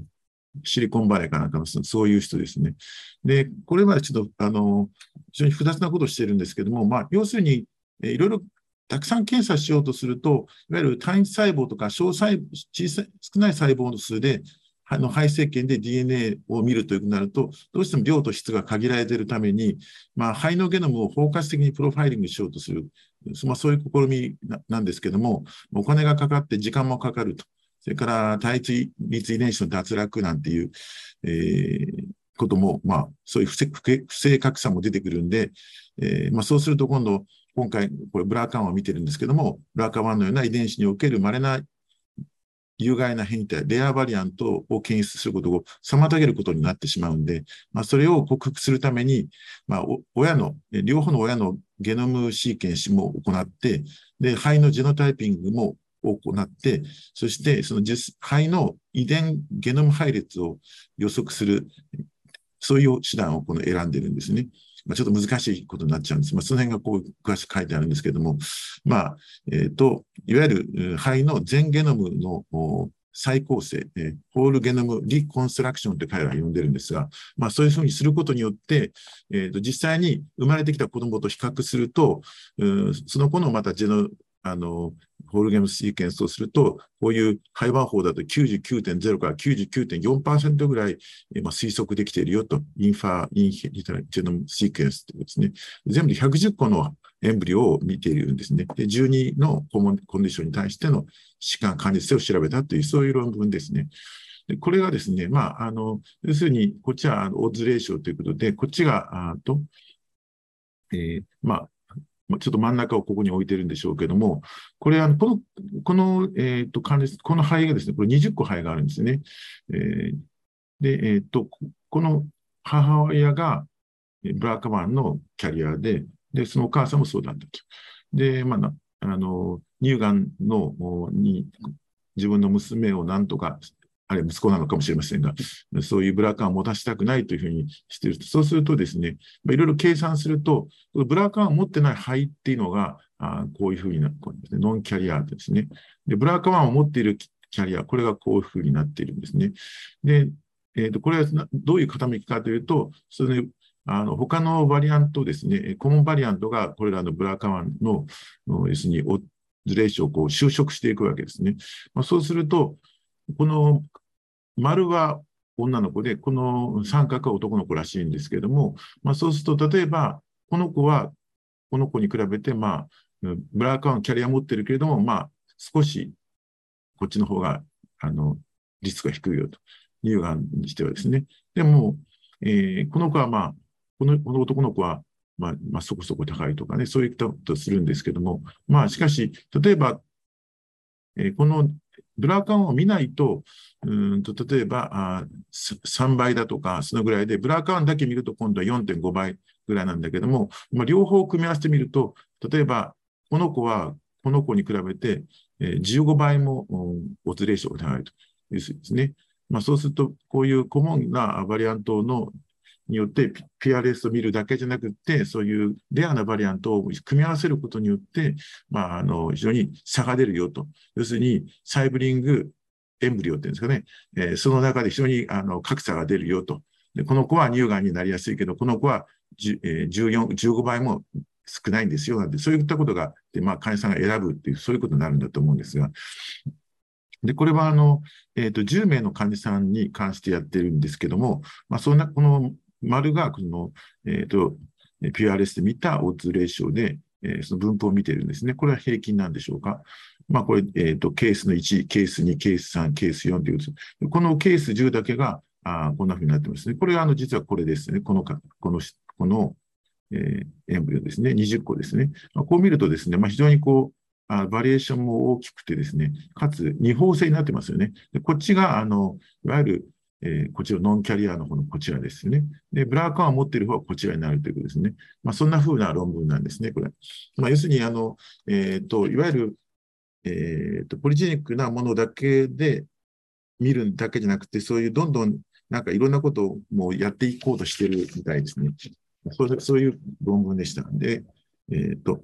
シリコンバレーかなんかのそういう人ですね。で、これはちょっと、あの、非常に複雑なことをしてるんですけども、まあ、要するに、えー、いろいろたくさん検査しようとすると、いわゆる単一細胞とか小細小さ少ない細胞の数で、あの肺生検で DNA を見るというなると、どうしても量と質が限られているために、まあ、肺のゲノムを包括的にプロファイリングしようとする、まあ、そういう試みなんですけども、お金がかかって時間もかかると。それから対立遺伝子の脱落なんていう、えー、ことも、まあ、そういう不正確さも出てくるんで、えーまあ、そうすると今度、今回、これブラーカンを見てるんですけども、ブラーカン1のような遺伝子における稀な有害な変異体、レアバリアントを検出することを妨げることになってしまうんで、まあ、それを克服するために、まあ、親の、両方の親のゲノムシーケンスも行って、で、肺のジェノタイピングも行って、そしてその肺の遺伝ゲノム配列を予測する、そういう手段をこの選んでるんですね。まあ、ちょっと難しいことになっちゃうんです。まあ、その辺がこう詳しく書いてあるんですけども、まあ、えっ、ー、と、いわゆる肺の全ゲノムの再構成、えー、ホールゲノムリコンストラクションって彼らは呼んでるんですが、まあ、そういうふうにすることによって、えーと、実際に生まれてきた子供と比較すると、その子のまたジェノあのホールゲームシーケンスをすると、こういう廃盤法だと99.0から99.4%ぐらい、まあ、推測できているよと、インファ、インヒジェノムシーケンスというですね、全部で110個のエンブリオを見ているんですね。で、12のコンディションに対しての疾患管理性を調べたという、そういう論文ですね。でこれがですね、まあ、あの、要するに、こっちはオッズレーションということで、こっちが、あと、えー、まあ、ちょっと真ん中をここに置いてるんでしょうけども、これ、あのこの、この、えっ、と、関連、この肺がですね、これ20個肺があるんですね。えー、で、えっ、と、この母親がブラックマンのキャリアで、で、そのお母さんもそうだったと。で、まあ、あの、乳がんの、に、自分の娘をなんとか、あれ息子なのかもしれませんが、そういうブラカンを持たせたくないというふうにしていると、そうするとですね、いろいろ計算すると、ブラカンを持ってない肺っていうのが、あこういうふうになってるんですね。ノンキャリアですね。で、ブラカンを持っているキャリア、これがこういうふうになっているんですね。で、えー、とこれはどういう傾きかというと、それあの他のバリアントですね、コモンバリアントがこれらのブラカワンの、要するに、ズレーションをこう修飾していくわけですね。まあ、そうすると、この丸は女の子で、この三角は男の子らしいんですけれども、まあ、そうすると、例えば、この子は、この子に比べて、まあ、ブラカワンキャリア持ってるけれども、まあ、少し、こっちの方が、あの、リスクが低いよと。乳がんにしてはですね。でも、えー、この子はまあ、このこの男の子は、まあ、まあ、そこそこ高いとかね、そういったことをするんですけども、まあ、しかし、例えば、えー、このブラーカンを見ないと、うんと例えばあ3倍だとか、そのぐらいで、ブラーカンだけ見ると今度は4.5倍ぐらいなんだけども、まあ、両方組み合わせてみると、例えば、この子はこの子に比べて、え、15倍もオズレーションが高いというですね。まあ、そうすると、こういうコモンなバリアントのによって PRS を見るだけじゃなくて、そういうレアなバリアントを組み合わせることによって、まあ、あの、非常に差が出るよと。要するに、サイブリングエンブリオっていうんですかね、えー、その中で非常にあの格差が出るよと。でこの子は乳がんになりやすいけど、この子は14、15倍も少ないんですよ。なんて、そういったことが、でまあ、患者さんが選ぶっていう、そういうことになるんだと思うんですが、で、これは、あの、えっ、ー、と、10名の患者さんに関してやってるんですけども、まあ、そんな、この丸がこの、え、ー、と、PRS で見たオッズレーションで、えー、その分布を見てるんですね。これは平均なんでしょうか？まあ、これ、え、ー、と、ケースの1、ケース2、ケース3、ケース4という、このケース10だけが、あこんな風になってますね。これは、あの、実はこれですね。このか、この、この、えー、エンブリオですね。20個ですね。まあ、こう見るとですね、まあ、非常にこう、あバリエーションも大きくてですね、かつ二方性になってますよね。でこっちが、あの、いわゆるえー、こちら、ノンキャリアの方のこちらですね。で、ブラーカンを持っている方はこちらになるということですね。まあ、そんな風な論文なんですね、これ。まあ、要するに、あの、えっ、ー、と、いわゆる、えっ、ー、と、ポリジェニックなものだけで見るだけじゃなくて、そういうどんどん、なんかいろんなことをもうやっていこうとしてるみたいですね。そうそういう論文でした。で、えっ、と、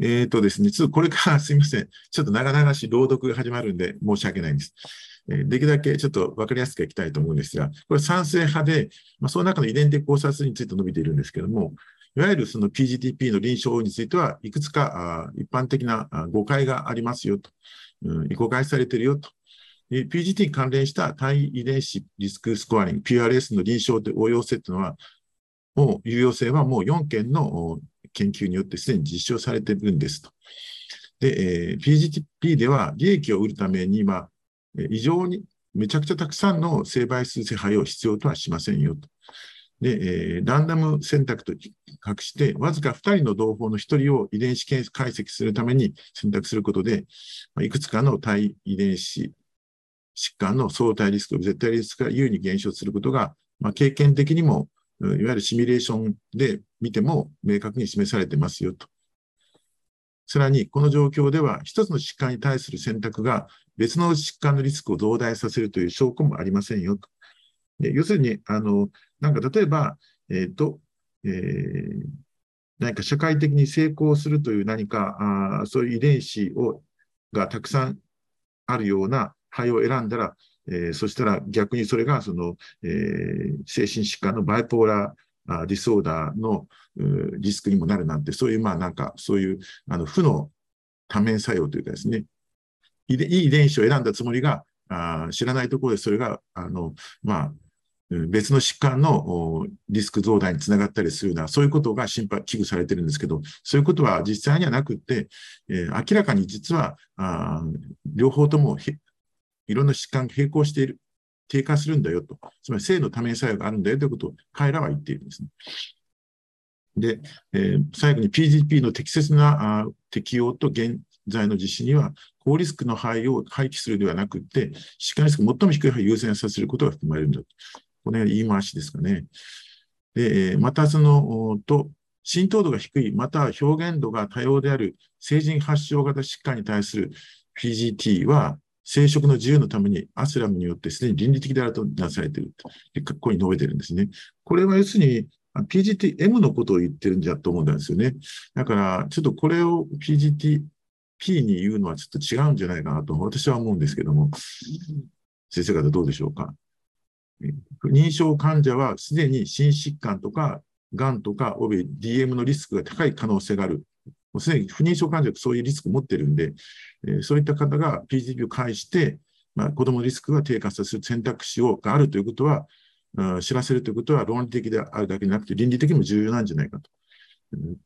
えっ、ー、とですね、ちょっとこれからすいません。ちょっと長々しい朗読が始まるんで申し訳ないんです。えー、できるだけちょっと分かりやすくいきたいと思うんですが、これ賛成派で、まあ、その中の遺伝的考察について述べているんですけれども、いわゆるその PGTP の臨床については、いくつか一般的な誤解がありますよと、うん、誤解されているよと。PGT に関連した単位遺伝子リスクスコアリング、PRS の臨床で応用性というのは、もう有用性はもう4件の研究によってすでに実証されているんですと。で、えー、PGTP では利益を売るために今、異常にめちゃくちゃたくさんの生倍数性配を必要とはしませんよと。で、えー、ランダム選択と比較して、わずか2人の同胞の1人を遺伝子解析するために選択することで、いくつかの対遺伝子疾患の相対リスク、絶対リスクが優に減少することが、まあ、経験的にもいわゆるシミュレーションで見ても明確に示されてますよと。さらに、この状況では、一つの疾患に対する選択が別の疾患のリスクを増大させるという証拠もありませんよと。要するに、あの、なんか例えば、え、ー、と、えー、何か社会的に成功するという何か、あそういう遺伝子をがたくさんあるような肺を選んだら、えー、そしたら逆にそれがその、えー、精神疾患のバイポーラーディソーダーのリスクにもなるなんて、そういう、まあなんか、そういうあの負の多面作用というかですね、いい遺伝子を選んだつもりが、あ知らないところでそれが、あの、まあ、別の疾患のリスク増大につながったりするような、そういうことが心配、危惧されてるんですけど、そういうことは実際にはなくって、えー、明らかに実は、あ両方ともいろんな疾患が並行している、低下するんだよと、つまり性の多面作用があるんだよということを彼らは言っているんですね。で、えー、最後に PGP の適切なあ適用と現在の実施には、高リスクの肺を廃棄するではなくて、疾患リスク最も低い肺を優先させることが含まれるんだと。このように言い回しですかね。で、またその、と、浸透度が低い、または表現度が多様である成人発症型疾患に対する PGT は、生殖の自由のためにアスラムによってすでに倫理的であるとなされていると、ここに述べてるんですね。これは要するに、PGTM のことを言ってるんじゃと思うんですよね。だから、ちょっとこれを PGTP に言うのはちょっと違うんじゃないかなと私は思うんですけども、先生方どうでしょうか？不妊症患者はすでに心疾患とか、がんとか、おび DM のリスクが高い可能性がある。もうすでに不妊症患者はそういうリスクを持っているんで、えー、そういった方が PGP を介して、まあ、子供のリスクが低下させる選択肢をがあるということは、うん、知らせるということは論理的であるだけでなくて、倫理的にも重要なんじゃないかと。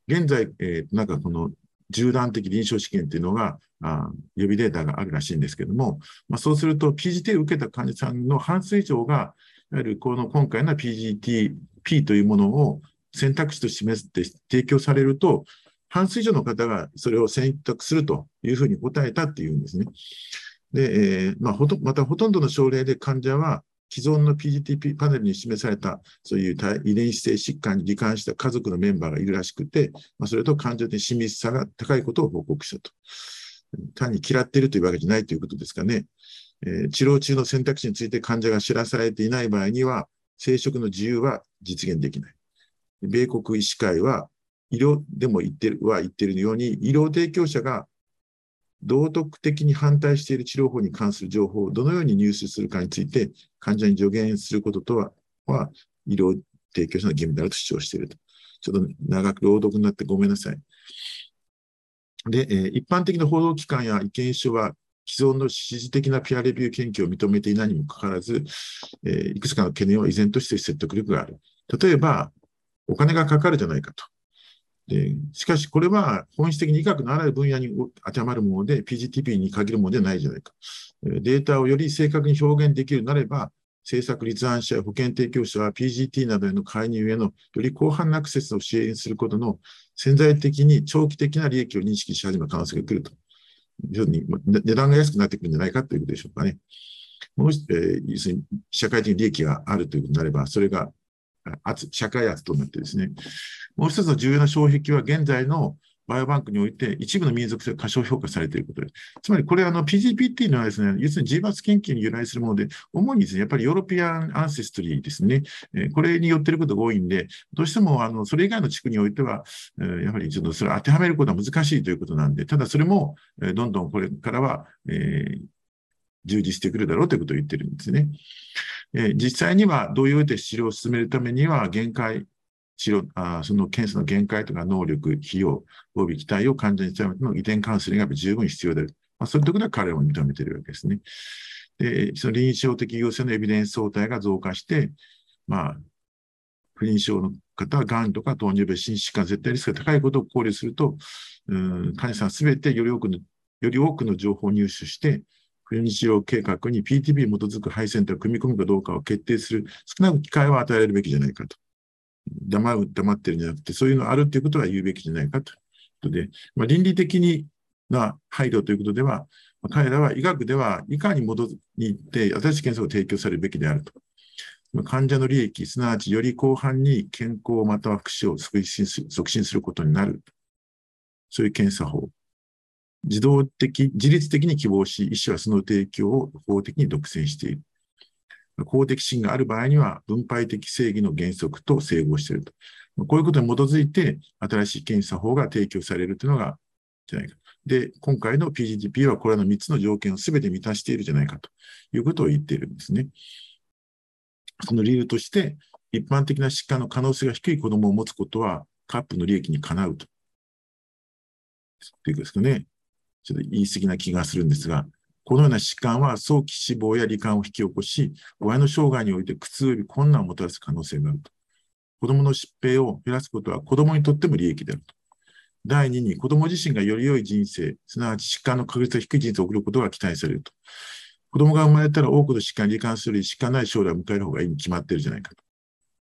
現在、えー、なんかこの縦断的臨床試験っていうのが、あ予備データがあるらしいんですけども、まあ、そうすると PGT を受けた患者さんの半数以上が、いわゆるこの今回の PGTP というものを選択肢と示して提供されると、半数以上の方がそれを選択するというふうに答えたっていうんですね。で、えーまあ、ほとまたほとんどの症例で患者は既存の PGTP パネルに示されたそういう遺伝子性疾患に罹患した家族のメンバーがいるらしくて、まあ、それと患者的親密さが高いことを報告したと。単に嫌っているというわけじゃないということですかね。えー、治療中の選択肢について患者が知らされていない場合には、生殖の自由は実現できない。米国医師会は、医療でも言ってる、は言ってるように、医療提供者が道徳的に反対している治療法に関する情報をどのように入手するかについて、患者に助言することとは、は医療提供者の義務であると主張していると。ちょっと長く朗読になってごめんなさい。で、えー、一般的な報道機関や意見書は、既存の支持的なピアレビュー研究を認めていないにもかかわらず、えー、いくつかの懸念は依然として説得力がある。例えば、お金がかかるじゃないかと。でしかし、これは本質的に医学のあらゆる分野に当てはまるもので、PGTP に限るものではないじゃないか。データをより正確に表現できるなれば、政策立案者や保険提供者は PGT などへの介入へのより広範なアクセスを支援することの潜在的に長期的な利益を認識し始める可能性が来ると。要するに、値段が安くなってくるんじゃないかということでしょうかね。もし、えー、要するに社会的利益があるということになれば、それが圧社会圧となってですね、もう一つの重要な障壁は現在のバイオバンクにおいて一部の民族性が過小評価されていることです。つまりこれあの PGT-P っていうのはですね、要するに G バツ研究に由来するもので、主にですね、やっぱり European ancestry ですね、え、これによっていることが多いんで、どうしてもあのそれ以外の地区においては、え、やはりちょっとそれを当てはめることは難しいということなんで、ただそれも、え、どんどんこれからは、えー、充実してくるだろうということを言ってるんですね。え、実際には同様で治療を進めるためには限界、治療あその検査の限界とか能力、費用、及び期待を患者に伝えるの遺伝カウンセリングが十分必要である。まあ、そういうところは彼らも認めているわけですね。で、その臨床的優先のエビデンス相対が増加して、まあ、不妊症の方はがんとか糖尿病、心疾患、絶対リスクが高いことを考慮すると、うん患者さんすべてより多くの、より多くの情報を入手して、不妊治療計画に PTB に基づく配線と組み込むかどうかを決定する少なく機会を与えられるべきじゃないかと。黙る、黙ってるんじゃなくて、そういうのあるということは言うべきじゃないかということで、まあ、倫理的にな配慮ということでは、彼らは医学ではいかに戻って新しい検査を提供されるべきであると。患者の利益、すなわちより広範に健康または福祉を促進促進することになる。そういう検査法自動的、自律的に希望し、医師はその提供を法的に独占している。公的心がある場合には、分配的正義の原則と整合していると。こういうことに基づいて、新しい検査法が提供されるというのが、じゃないか。で、今回の PGDP はこれらの3つの条件を全て満たしているじゃないかということを言っているんですね。その理由として、一般的な疾患の可能性が低い子供を持つことは、カップの利益にかなうと。ということですかね。ちょっと言い過ぎな気がするんですが、このような疾患は早期死亡や罹患を引き起こし、親の生涯において苦痛より困難をもたらす可能性があると。子供の疾病を減らすことは子供にとっても利益であると。第2に、子供自身がより良い人生、すなわち疾患の確率が低い人生を送ることが期待されると。子供が生まれたら多くの疾患に罹患するより疾患ない将来を迎える方がいいに決まっているじゃないかと。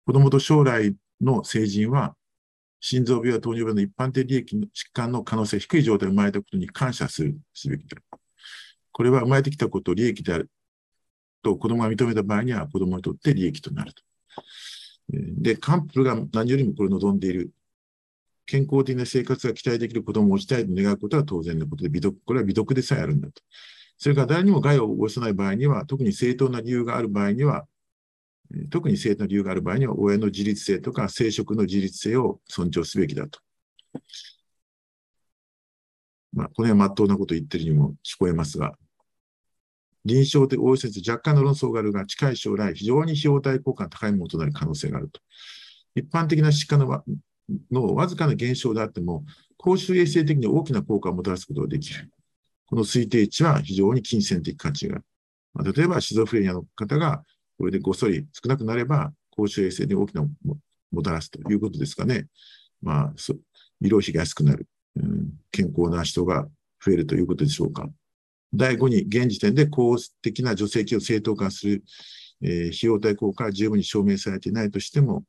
子供と将来の成人は、心臓病や糖尿病の一般的利益の疾患の可能性低い状態で生まれたことに感謝するすべきである。これは生まれてきたことを利益であると子供が認めた場合には子供にとって利益となると。で、カンプルが何よりもこれを望んでいる。健康的な生活が期待できる子供を持ちたいと願うことは当然のことで、美徳、これは美徳でさえあるんだと。それから誰にも害を起こさない場合には、特に正当な理由がある場合には、特に正当な理由がある場合には、親の自立性とか生殖の自立性を尊重すべきだと。まあ、この辺は真っ当なことを言ってるにも聞こえますが、臨床で応用説若干の論争があるが、近い将来、非常に費用対効果が高いものとなる可能性があると。一般的な疾患ののわずかな減少であっても、公衆衛生的に大きな効果をもたらすことができる。この推定値は非常に金銭的価値がある。まあ、例えば、シゾフレニアの方がこれでごっそり少なくなれば、公衆衛生に大きなもたらすということですかね。まあ、医療費が安くなる、うん、健康な人が増えるということでしょうか。第5に、現時点で公的な助成金を正当化する、えー、費用対効果は十分に証明されていないとしても、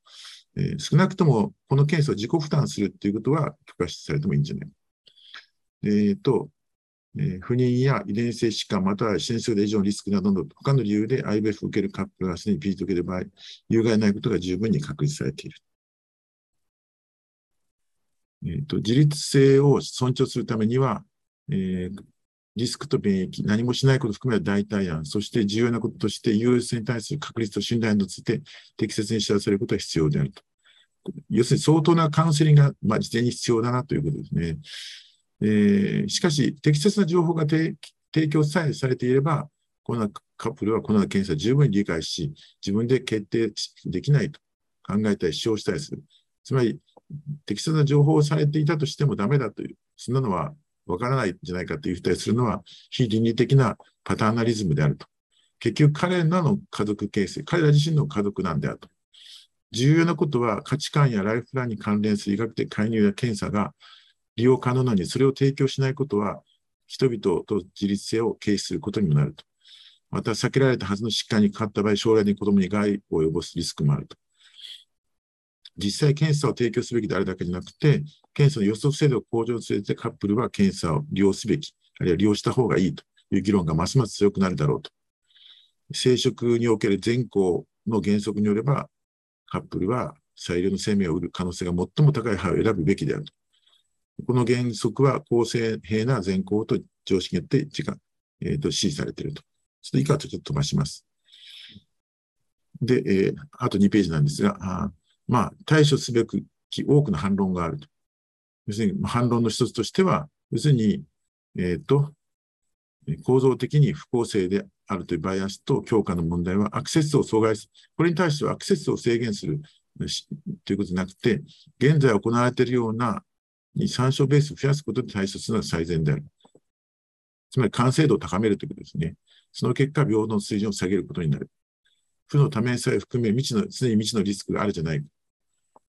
えー、少なくともこの検査を自己負担するということは許可されてもいいんじゃないか。えっ、ー、と、えー、不妊や遺伝性疾患、または先生で以上のリスクなどの他の理由で IVF を受けるカップルがすでに PG と受ける場合、有害ないことが十分に確立されている。えーと、自立性を尊重するためには、えー、リスクと免疫、何もしないことを含めた代替案、そして重要なこととして、優越性に対する確率と信頼について適切に知らせることが必要であると。要するに相当なカウンセリングが、まあ、事前に必要だなということですね。えー、しかし、適切な情報が提供さえされていれば、このカップルはこの検査を十分に理解し、自分で決定できないと考えたり、主張したりする。つまり、適切な情報をされていたとしてもダメだという、そんなのはわからないんじゃないかというふうにするのは、非倫理的なパターナリズムであると。結局、彼らの家族形成、彼ら自身の家族なんであると。重要なことは、価値観やライフプランに関連する医学的介入や検査が利用可能なのに、それを提供しないことは、人々と自立性を軽視することにもなると。また、避けられたはずの疾患にかかった場合、将来に子供に害を及ぼすリスクもあると。実際検査を提供すべきであるだけじゃなくて、検査の予測精度を向上するてカップルは検査を利用すべき、あるいは利用した方がいいという議論がますます強くなるだろうと。生殖における全校の原則によれば、カップルは最良の生命を売る可能性が最も高い歯を選ぶべきであると。この原則は公正平な善行と常識によって時間、えー、と支持されていると。ちょっと以下とちょっと飛ばします。で、えー、あと2ページなんですが、あまあ、対処すべき多くの反論があると。要するに、反論の一つとしては、要するに、えっ、ー、と、構造的に不公正であるというバイアスと強化の問題はアクセスを阻害する。これに対してはアクセスを制限するということじゃなくて、現在行われているようなに参照ベースを増やすことで対処するのが最善である。つまり完成度を高めるということですね。その結果、平等の水準を下げることになる。負の多面さえ含め未知の、常に未知のリスクがあるじゃないか。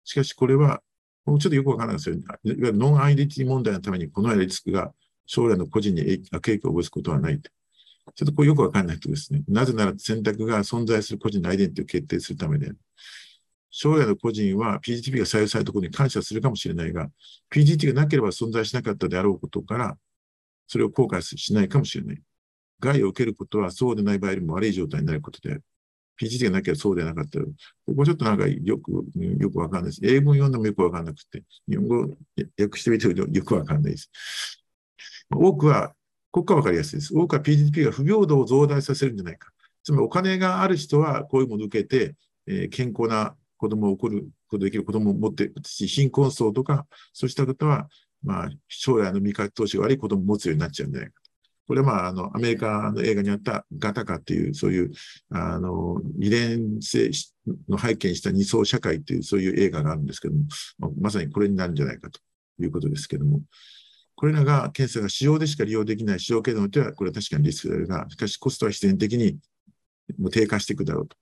しかし、これは、もうちょっとよくわからないですよ。いわゆるノンアイデンティティ問題のために、このようなリスクが将来の個人に悪影響を及ぼすことはないと。ちょっとこれよくわかんないとですね。なぜなら選択が存在する個人のアイデンティティを決定するためである。将来の個人は PGTP が採用されたことに感謝するかもしれないが、PGT がなければ存在しなかったであろうことから、それを後悔しないかもしれない。害を受けることはそうでない場合よりも悪い状態になることである。PGT がなければそうでなかった。ここちょっとなんかよく、よくわかんないです。英文読んでもよくわかんなくて、日本語訳してみてもよくわかんないです。多くは、ここが分かりやすいです。多くは PGDP が不平等を増大させるんじゃないか。つまりお金がある人はこういうものを受けて、えー、健康な子供を送ることできる子供を持ってるし、貧困層とか、そうした方は、まあ、将来の見通しが悪い子供を持つようになっちゃうんじゃないかと。これはまあ、あの、アメリカの映画にあったガタカっていう、そういう、あの、遺伝性の背景にした二層社会っていう、そういう映画があるんですけども、まさにこれになるんじゃないかということですけども、これらが検査が使用でしか利用できない使用系統によっては、これは確かにリスクであるが、しかしコストは必然的にもう低下していくだろうと。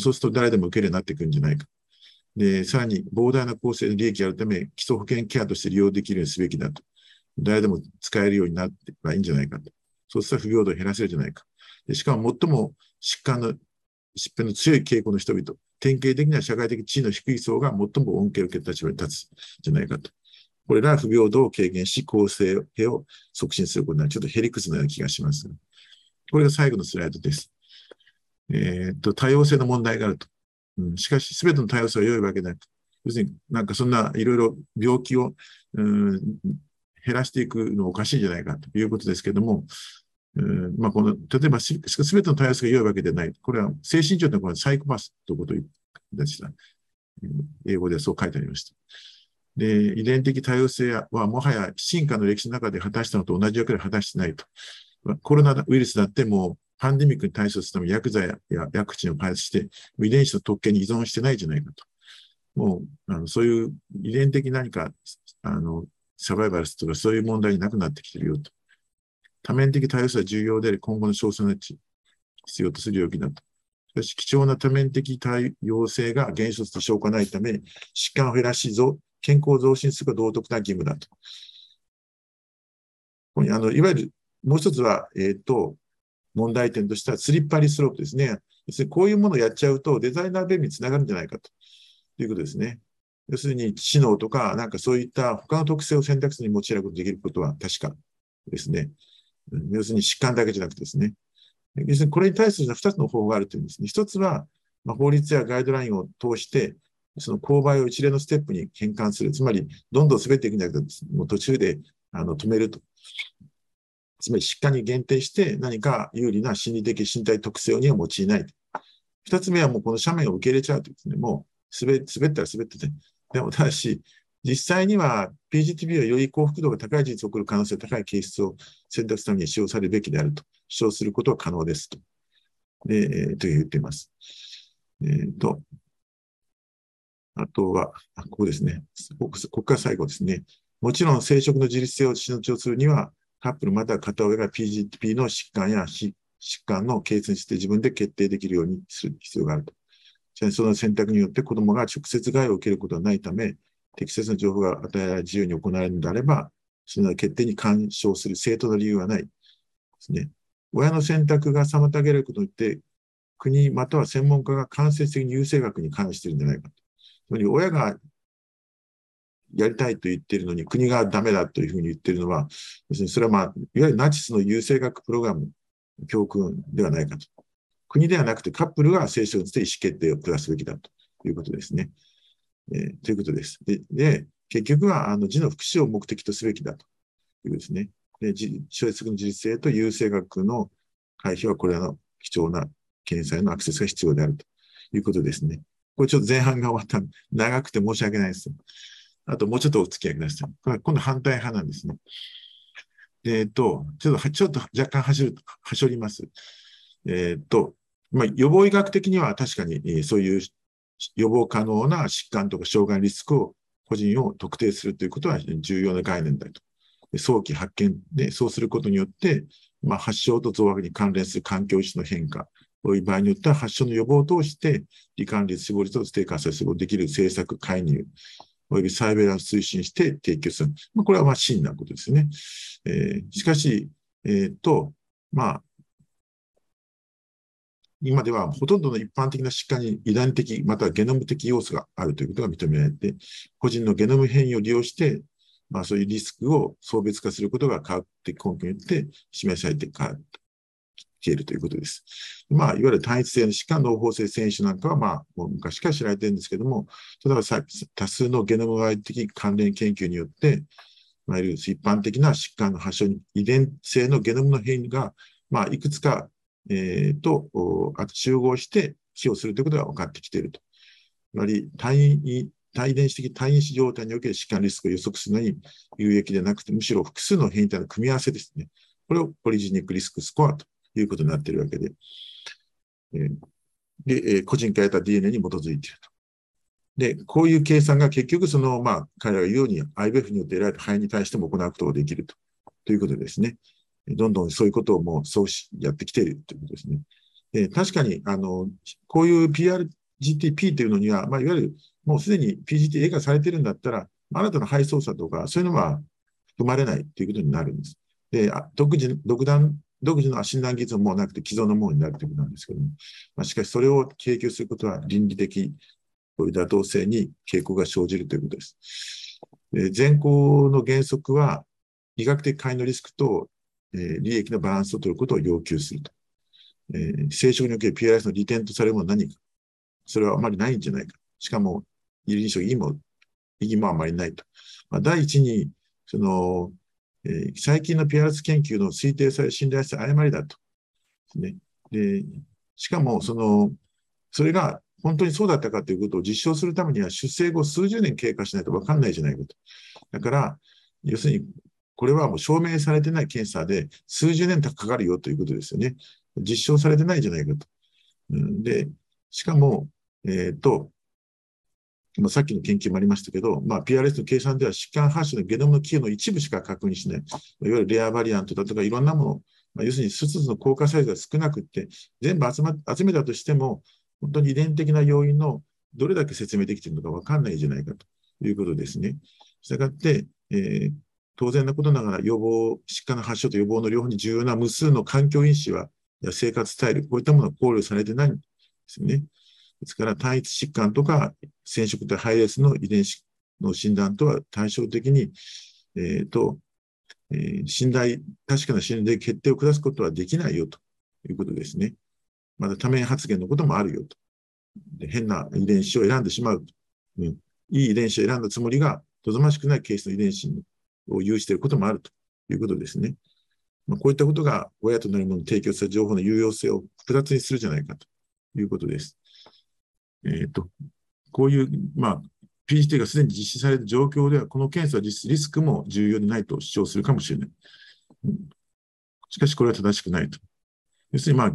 そうすると誰でも受けるようになっていくんじゃないか。で、さらに膨大な構成の利益があるため、基礎保険ケアとして利用できるようにすべきだと。誰でも使えるようになってばいいんじゃないかと。そうしたら不平等を減らせるじゃないか。でしかも最も疾患の疾病の強い傾向の人々、典型的には社会的地位の低い層が最も恩恵を受ける立場に立つじゃないかと。これら不平等を軽減し、公正を促進することになる。ちょっとヘリクスのような気がします。これが最後のスライドです。えー、っと、多様性の問題があると。うん、しかし、すべての多様性は良いわけでなく、要するになんかそんないろいろ病気を、うん、減らしていくのはおかしいんじゃないかということですけれども、うんまあ、この例えばすべての多様性が良いわけではない。これは精神上ではサイコパスということを言い出した。英語ではそう書いてありました。で、遺伝的多様性はもはや進化の歴史の中で果たしたのと同じ役割を果たしてないと。コロナウイルスだってもうパンデミックに対処するために薬剤やワクチンを開発して、遺伝子の特権に依存してないじゃないかと。もう、あのそういう遺伝的何か、あの、サバイバルスとかそういう問題になくなってきてるよと。多面的多様性は重要で、今後の少数の必要とする領域だと。しかし、貴重な多面的多様性が原則と証拠ないため、疾患を減らし、健康を増進するが道徳な義務だと。ここにあのいわゆるもう一つは、えっ、ー、と、問題点としてはスリッパリスロープですね。要するにこういうものをやっちゃうとデザイナー弁につながるんじゃないかということですね。要するに知能とか、なんかそういった他の特性を選択肢に用いることができることは確かですね。要するに疾患だけじゃなくてですね。要するにこれに対する2つの方法があるというんですね。1つは、ま、法律やガイドラインを通して、その勾配を一連のステップに変換する。つまり、どんどん滑っていくんじゃなくて、もう途中であの止めると。つまり疾患に限定して何か有利な心理的身体特性には用いない。二つ目はもうこの斜面を受け入れちゃうとですね、もう滑滑ったら滑ってて。でもただし、実際には PGTB はより幸福度が高い事実を送る可能性が高い形質を選択するために使用されるべきであると主張することは可能ですと。で、えー、と言っています。えっ、ー、と、あとは、ここですね。ここから最後ですね。もちろん生殖の自律性を主張するには、カップルまたは片親が PGP の疾患や疾患のケースにして自分で決定できるようにする必要があると。その選択によって子供が直接害を受けることはないため、適切な情報が与えられ自由に行われるのであれば、その決定に干渉する正当な理由はないですね。親の選択が妨げることによって、国または専門家が間接的に優生学に関しているんじゃないかと。つまり親がやりたいと言っているのに国がダメだというふうに言っているのは、要するにそれはまあ、いわゆるナチスの優生学プログラム、教訓ではないかと。国ではなくてカップルが聖書にして意思決定を下すべきだということですね。えー、ということです。で、で結局はあの字の福祉を目的とすべきだということですね。で、小説の自律性と優生学の回避はこれらの貴重な検査へのアクセスが必要であるということですね。これちょっと前半が終わった。長くて申し訳ないです。あともうちょっとお付き合いください。これ今度反対派なんですね。えっ、ー、と、ちょっと、ちょっと若干はしる、はしょります。えっ、ー、と、まあ、予防医学的には確かに、えー、そういう予防可能な疾患とか障害リスクを個人を特定するということは重要な概念だと。早期発見で、そうすることによって、まあ、発症と増悪に関連する環境意識の変化、こういう場合によっては発症の予防を通して、罹患率、死亡率を低下させることができる政策介入、およびサイベランス推進して提供する。まあ、これはまあ真なことですね。えー、しかし、えっ、ー、と、まあ、今ではほとんどの一般的な疾患に遺伝的、またはゲノム的要素があるということが認められて、個人のゲノム変異を利用して、まあ、そういうリスクを層別化することが科学的根拠によって示されてきているということです。まあ、いわゆる単一性の疾患、脳胞性選手なんかは、まあ、もう昔から知られているんですけども、例えば多数のゲノム外的関連研究によって、いわゆる一般的な疾患の発症に遺伝性のゲノムの変異が、まあ、いくつか、えー、と、集合して寄与するということが分かってきていると。つまり単位、単遺伝子的単因子状態における疾患リスクを予測するのに有益でなくて、むしろ複数の変異体の組み合わせですね。これをポリジニックリスクスコアということになっているわけで。えー、で、えー、個人化やった DNA に基づいていると。で、こういう計算が結局その、まあ、彼らが言うように IBF によって得られた肺に対しても行うことができると。ということですね。どんどんそういうことをもうそうしやってきているということですね。で確かに、あの、こういう PRGTP というのには、まあ、いわゆるもうすでに PGT 映画されてるんだったら、新たな肺操作とか、そういうのは含まれないということになるんです。で、独自、独断、独自の診断技術もなくて既存のものになるということなんですけども、まあ、しかしそれを提供することは倫理的こういう妥当性に傾向が生じるということです。で善行の原則は、医学的介のリスクと、えー、利益のバランスを取ることを要求すると。えー、生殖における PRS の利点とされるものは何か。それはあまりないんじゃないか。しかも、臨床意義も、意義もあまりないと。まあ、第一に、その、えー、最近の PRS 研究の推定され信頼性誤りだと。ね。で、しかも、その、それが本当にそうだったかということを実証するためには出生後数十年経過しないと分かんないじゃないかと。だから、要するに、これはもう証明されてない検査で数十年かかるよということですよね。実証されてないじゃないかと。で、しかも、えっ、ー、と、まあ、さっきの研究もありましたけど、まあ、PRS の計算では疾患発症のゲノムの寄与の一部しか確認しない。いわゆるレアバリアントだとかいろんなもの、まあ、要するに一つの効果サイズが少なくって、全部集,、ま、集めたとしても、本当に遺伝的な要因のどれだけ説明できているのか分かんないじゃないかということですね。したがって、えー、当然なことながら予防、疾患の発症と予防の両方に重要な無数の環境因子は、生活スタイル、こういったものは考慮されてないんですよね。ですから、単一疾患とか染色体配列の遺伝子の診断とは対照的に、えーとえー、信頼、確かな信頼で決定を下すことはできないよということですね。また多面発言のこともあるよと。変な遺伝子を選んでしまうと。うん、いい遺伝子を選んだつもりが、望ましくないケースの遺伝子を有していることもあるということですね。まあ、こういったことが親となるものに提供された情報の有用性を複雑にするじゃないかということです。えっ、ー、と、こういう、まあ、PGT がすでに実施された状況では、この検査は実質リスクも重要でないと主張するかもしれない。しかし、これは正しくないと。要するに、まあ、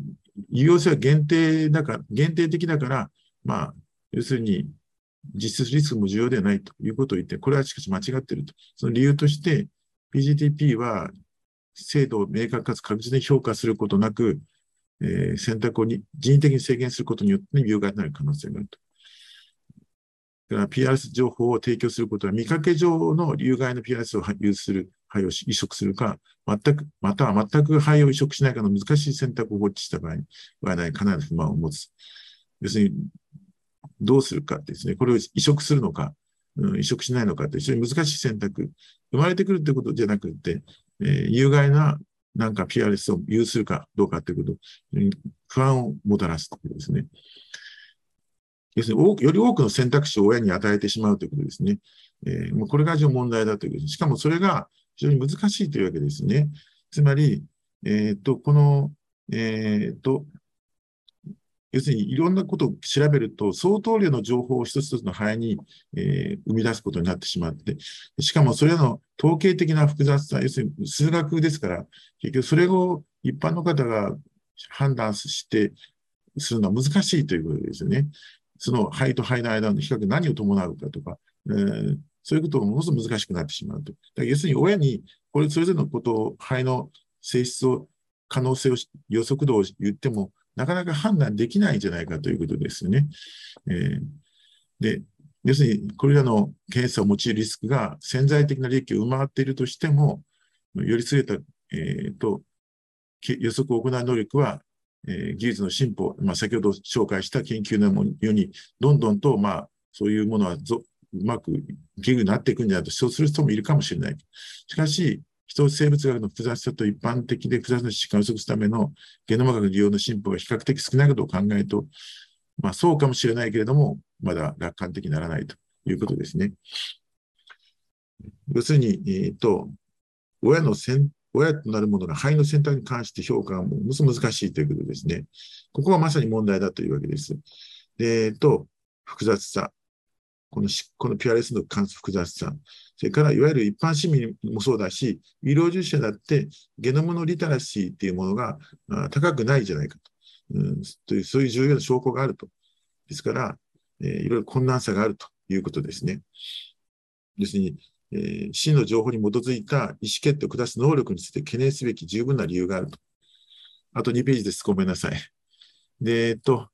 有用性は限定だから、限定的だから、まあ、要するに、実質リスクも重要ではないということを言って、これはしかし間違っていると。その理由として、PGTP は制度を明確かつ確実に評価することなく、えー、選択をに人為的に制限することによって有害になる可能性があると。だから PRS 情報を提供することは見かけ上の有害な PRS を有する肺を移植するか、全く、または全く肺を移植しないかの難しい選択を放置した場合に、はない、かなり不満を持つ。要するに、どうするかですね、これを移植するのか、うん、移植しないのかって非常に難しい選択。生まれてくるってことじゃなくて、えー、有害ななんか PRS を有するかどうかということ、不安をもたらすということですね。要するに、より多くの選択肢を親に与えてしまうということですね。えー、これが非常に問題だということです。しかもそれが非常に難しいというわけですね。つまり、えっ、と、この、えっ、と、要するにいろんなことを調べると、相当量の情報を一つ一つの肺に、えー、生み出すことになってしまって、しかもそれらの統計的な複雑さ、要するに数学ですから、結局それを一般の方が判断して、するのは難しいということですよね。その肺と肺の間の比較何を伴うかとか、えー、そういうことがものすごく難しくなってしまうと。要するに親に、これそれぞれのことを、肺の性質を、可能性を、予測度を言っても、なかなか判断できないんじゃないかということですよね。えー、で、要するに、これらの検査を用いるリスクが潜在的な利益を上回っているとしても、より優れた、えーと、予測を行う能力は、えー、技術の進歩、まあ、先ほど紹介した研究のように、どんどんと、まあ、そういうものはうまく器具になっていくんじゃないと主張する人もいるかもしれない。しかし、人生物学の複雑さと一般的で複雑な疾患を予測するためのゲノム学の利用の進歩が比較的少ないことを考えると、まあそうかもしれないけれども、まだ楽観的にならないということですね。要するに、えっ、と、親の先親となるものが肺の選択に関して評価がものすごく難しいということですね。ここがまさに問題だというわけです。で、えっと、複雑さ。このこの PRS の関する複雑さ。それから、いわゆる一般市民もそうだし、医療従事者だってゲノムのリテラシーっていうものが高くないじゃないかと。うん、という、そういう重要な証拠があると。ですから、えー、いろいろ困難さがあるということですね。要するに、えー、真の情報に基づいた意思決定を下す能力について懸念すべき十分な理由があると。あと2ページです。ごめんなさい。で、えっと、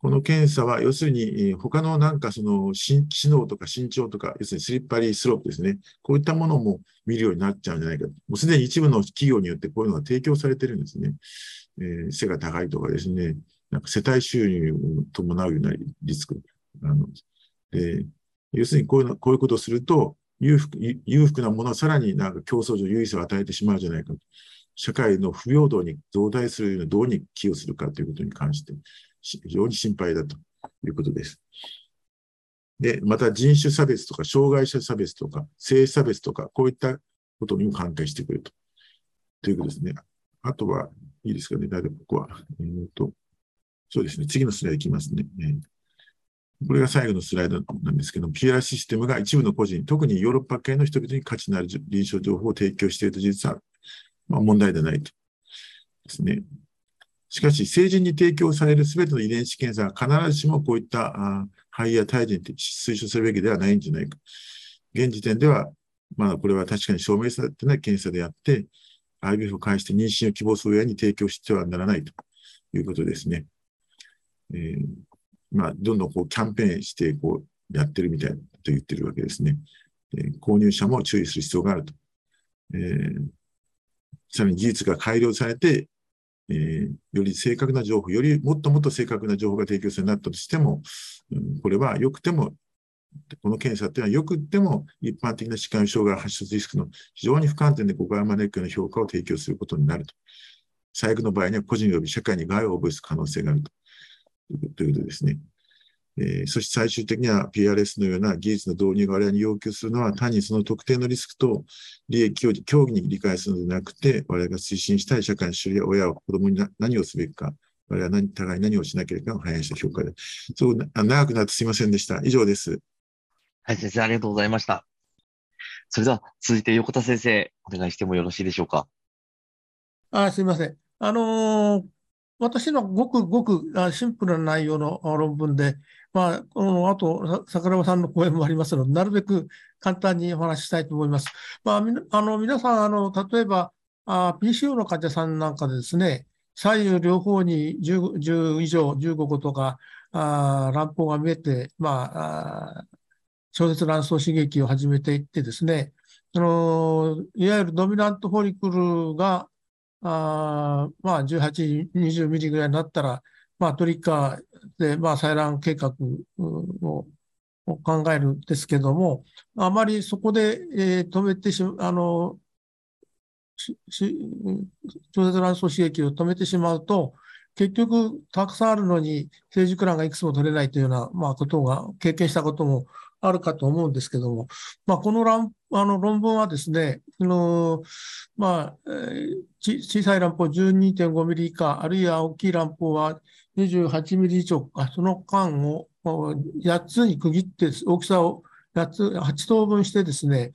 この検査は、要するに、他のなんかその、知能とか身長とか、要するにスリッパリースロープですね。こういったものも見るようになっちゃうんじゃないかと。もうすでに一部の企業によってこういうのが提供されてるんですね。えー、背が高いとかですね。なんか世帯収入を伴うようなリスク。あので要するにこういうのこういうことをすると、裕福裕福なものはさらになんか競争上優位性を与えてしまうじゃないかと。社会の不平等に増大するようなどうに寄与するかということに関して、非常に心配だということです。で、また人種差別とか、障害者差別とか、性差別とか、こういったことにも関係してくると。ということですね。あとは、いいですかね、大体ここは。えー、と、そうですね、次のスライドいきますね。これが最後のスライドなんですけど、PR システムが一部の個人、特にヨーロッパ系の人々に価値のある臨床情報を提供していると事実は、まあ、問題ではないと。ですね。しかし、成人に提供されるすべての遺伝子検査は必ずしもこういった肺や胎児に推奨するべきではないんじゃないか。現時点では、まあ、これは確かに証明されてない検査であって、IVF を介して妊娠を希望する親に提供してはならないということですね。えーまあ、どんどんこうキャンペーンしてこうやってるみたいなと言ってるわけですね。えー、購入者も注意する必要があると。えー、さらに技術が改良されて、えー、より正確な情報、よりもっともっと正確な情報が提供するようになったとしても、うん、これは良くても、この検査というのは良くても一般的な疾患障害発症リスクの非常に不完全で誤解を招くような評価を提供することになると。最悪の場合には個人及び社会に害を及ぼす可能性がある。ということですね。えー、そして最終的には PRS のような技術の導入が我々に要求するのは単にその特定のリスクと利益を協議に理解するのではなくて、我々が推進したい社会の主流や親は子供に何をすべきか、我々は何互いに何をしなければを反映した評価で。そう長くなってすみませんでした。以上です。はい、先生、ありがとうございました。それでは続いて横田先生、お願いしてもよろしいでしょうか？あすみません。あのー私のごくごくシンプルな内容の論文で、まあ、この後、桜庭さんの講演もありますので、なるべく簡単にお話ししたいと思います。まあ、あの皆さん、あの例えばあ PCO の患者さんなんかでですね、左右両方に 10, 10以上、15個とか、あ乱暴が見えて、まあ、超絶卵巣刺激を始めていってですね、あのいわゆるドミナントフォリクルがあまあ、18、20ミリぐらいになったら、まあ、トリッカーで、まあ、採卵計画を考えるんですけども、あまりそこで、えー、止めてしま、あの、超絶卵巣刺激を止めてしまうと、結局、たくさんあるのに、成熟卵がいくつも取れないというような、まあ、ことが経験したこともあるかと思うんですけども、まあ、この論あの論文はですね、あのまあ、小さい乱暴12.5ミリ以下、あるいは大きい乱暴は28ミリ以上か、その間を8つに区切って、大きさを8、等分してですね、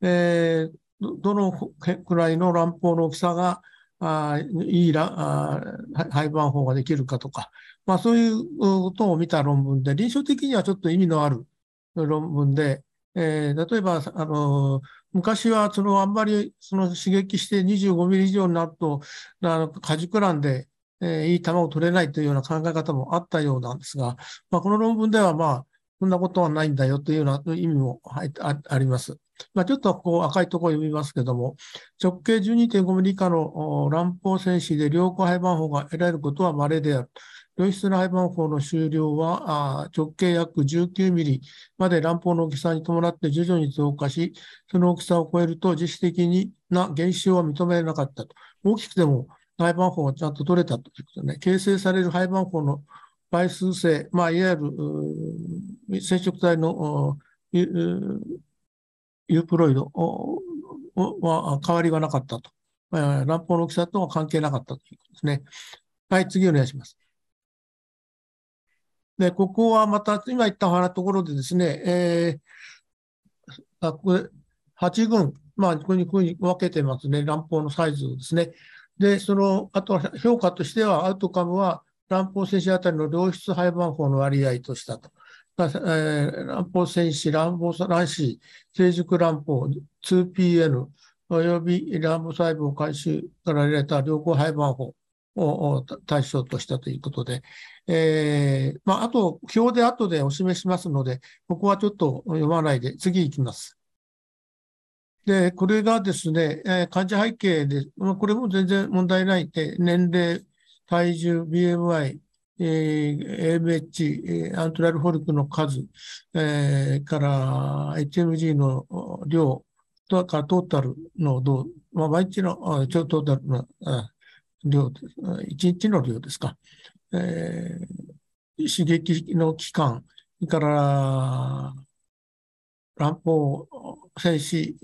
えー、どのくらいの乱暴の大きさがあいいら廃盤法ができるかとか、まあ、そういうことを見た論文で、臨床的にはちょっと意味のある論文で、えー、例えば、あの昔はそのあんまりその刺激して25ミリ以上になると、あの果熟卵で、えー、いい卵を取れないというような考え方もあったようなんですが、まあ、この論文では、まあ、そんなことはないんだよというような意味もあります。まあ、ちょっとこう赤いところを読みますけども、直径12.5ミリ以下の乱暴戦士で良好配番法が得られることは稀である。良質な配番法の終了は直径約19ミリまで乱暴の大きさに伴って徐々に増加し、その大きさを超えると実質的な減少は認められなかったと。大きくても配番法がちゃんと取れたということでね、形成される配番法の倍数性、まあ、いわゆる染色体のユープロイドは変わりがなかったと。乱暴の大きさとは関係なかったということですね。はい、次お願いします。で、ここはまた、今言ったところでですね、えー、あこれ8群、まあ、ここにこうに分けてますね、乱暴のサイズをですね。で、その、あとは評価としては、アウトカムは乱暴戦士あたりの良質配番法の割合としたと。えー、乱暴戦士、乱暴卵子、成熟乱暴、2PN、および乱暴細胞回収から得られた良好配番法を対象としたということで、えー、まあ、あと、表で後でお示しますので、ここはちょっと読まないで、次行きます。で、これがですね、えー、患者背景で、まあ、これも全然問題ないで、年齢、体重、BMI、えー、AMH、アントラルフォルクの数、えー、から HMG の量、とかトータルの度、まあ、毎日の、超トータルの量、一日の量ですか。えー、刺激の期間、それから乱暴静止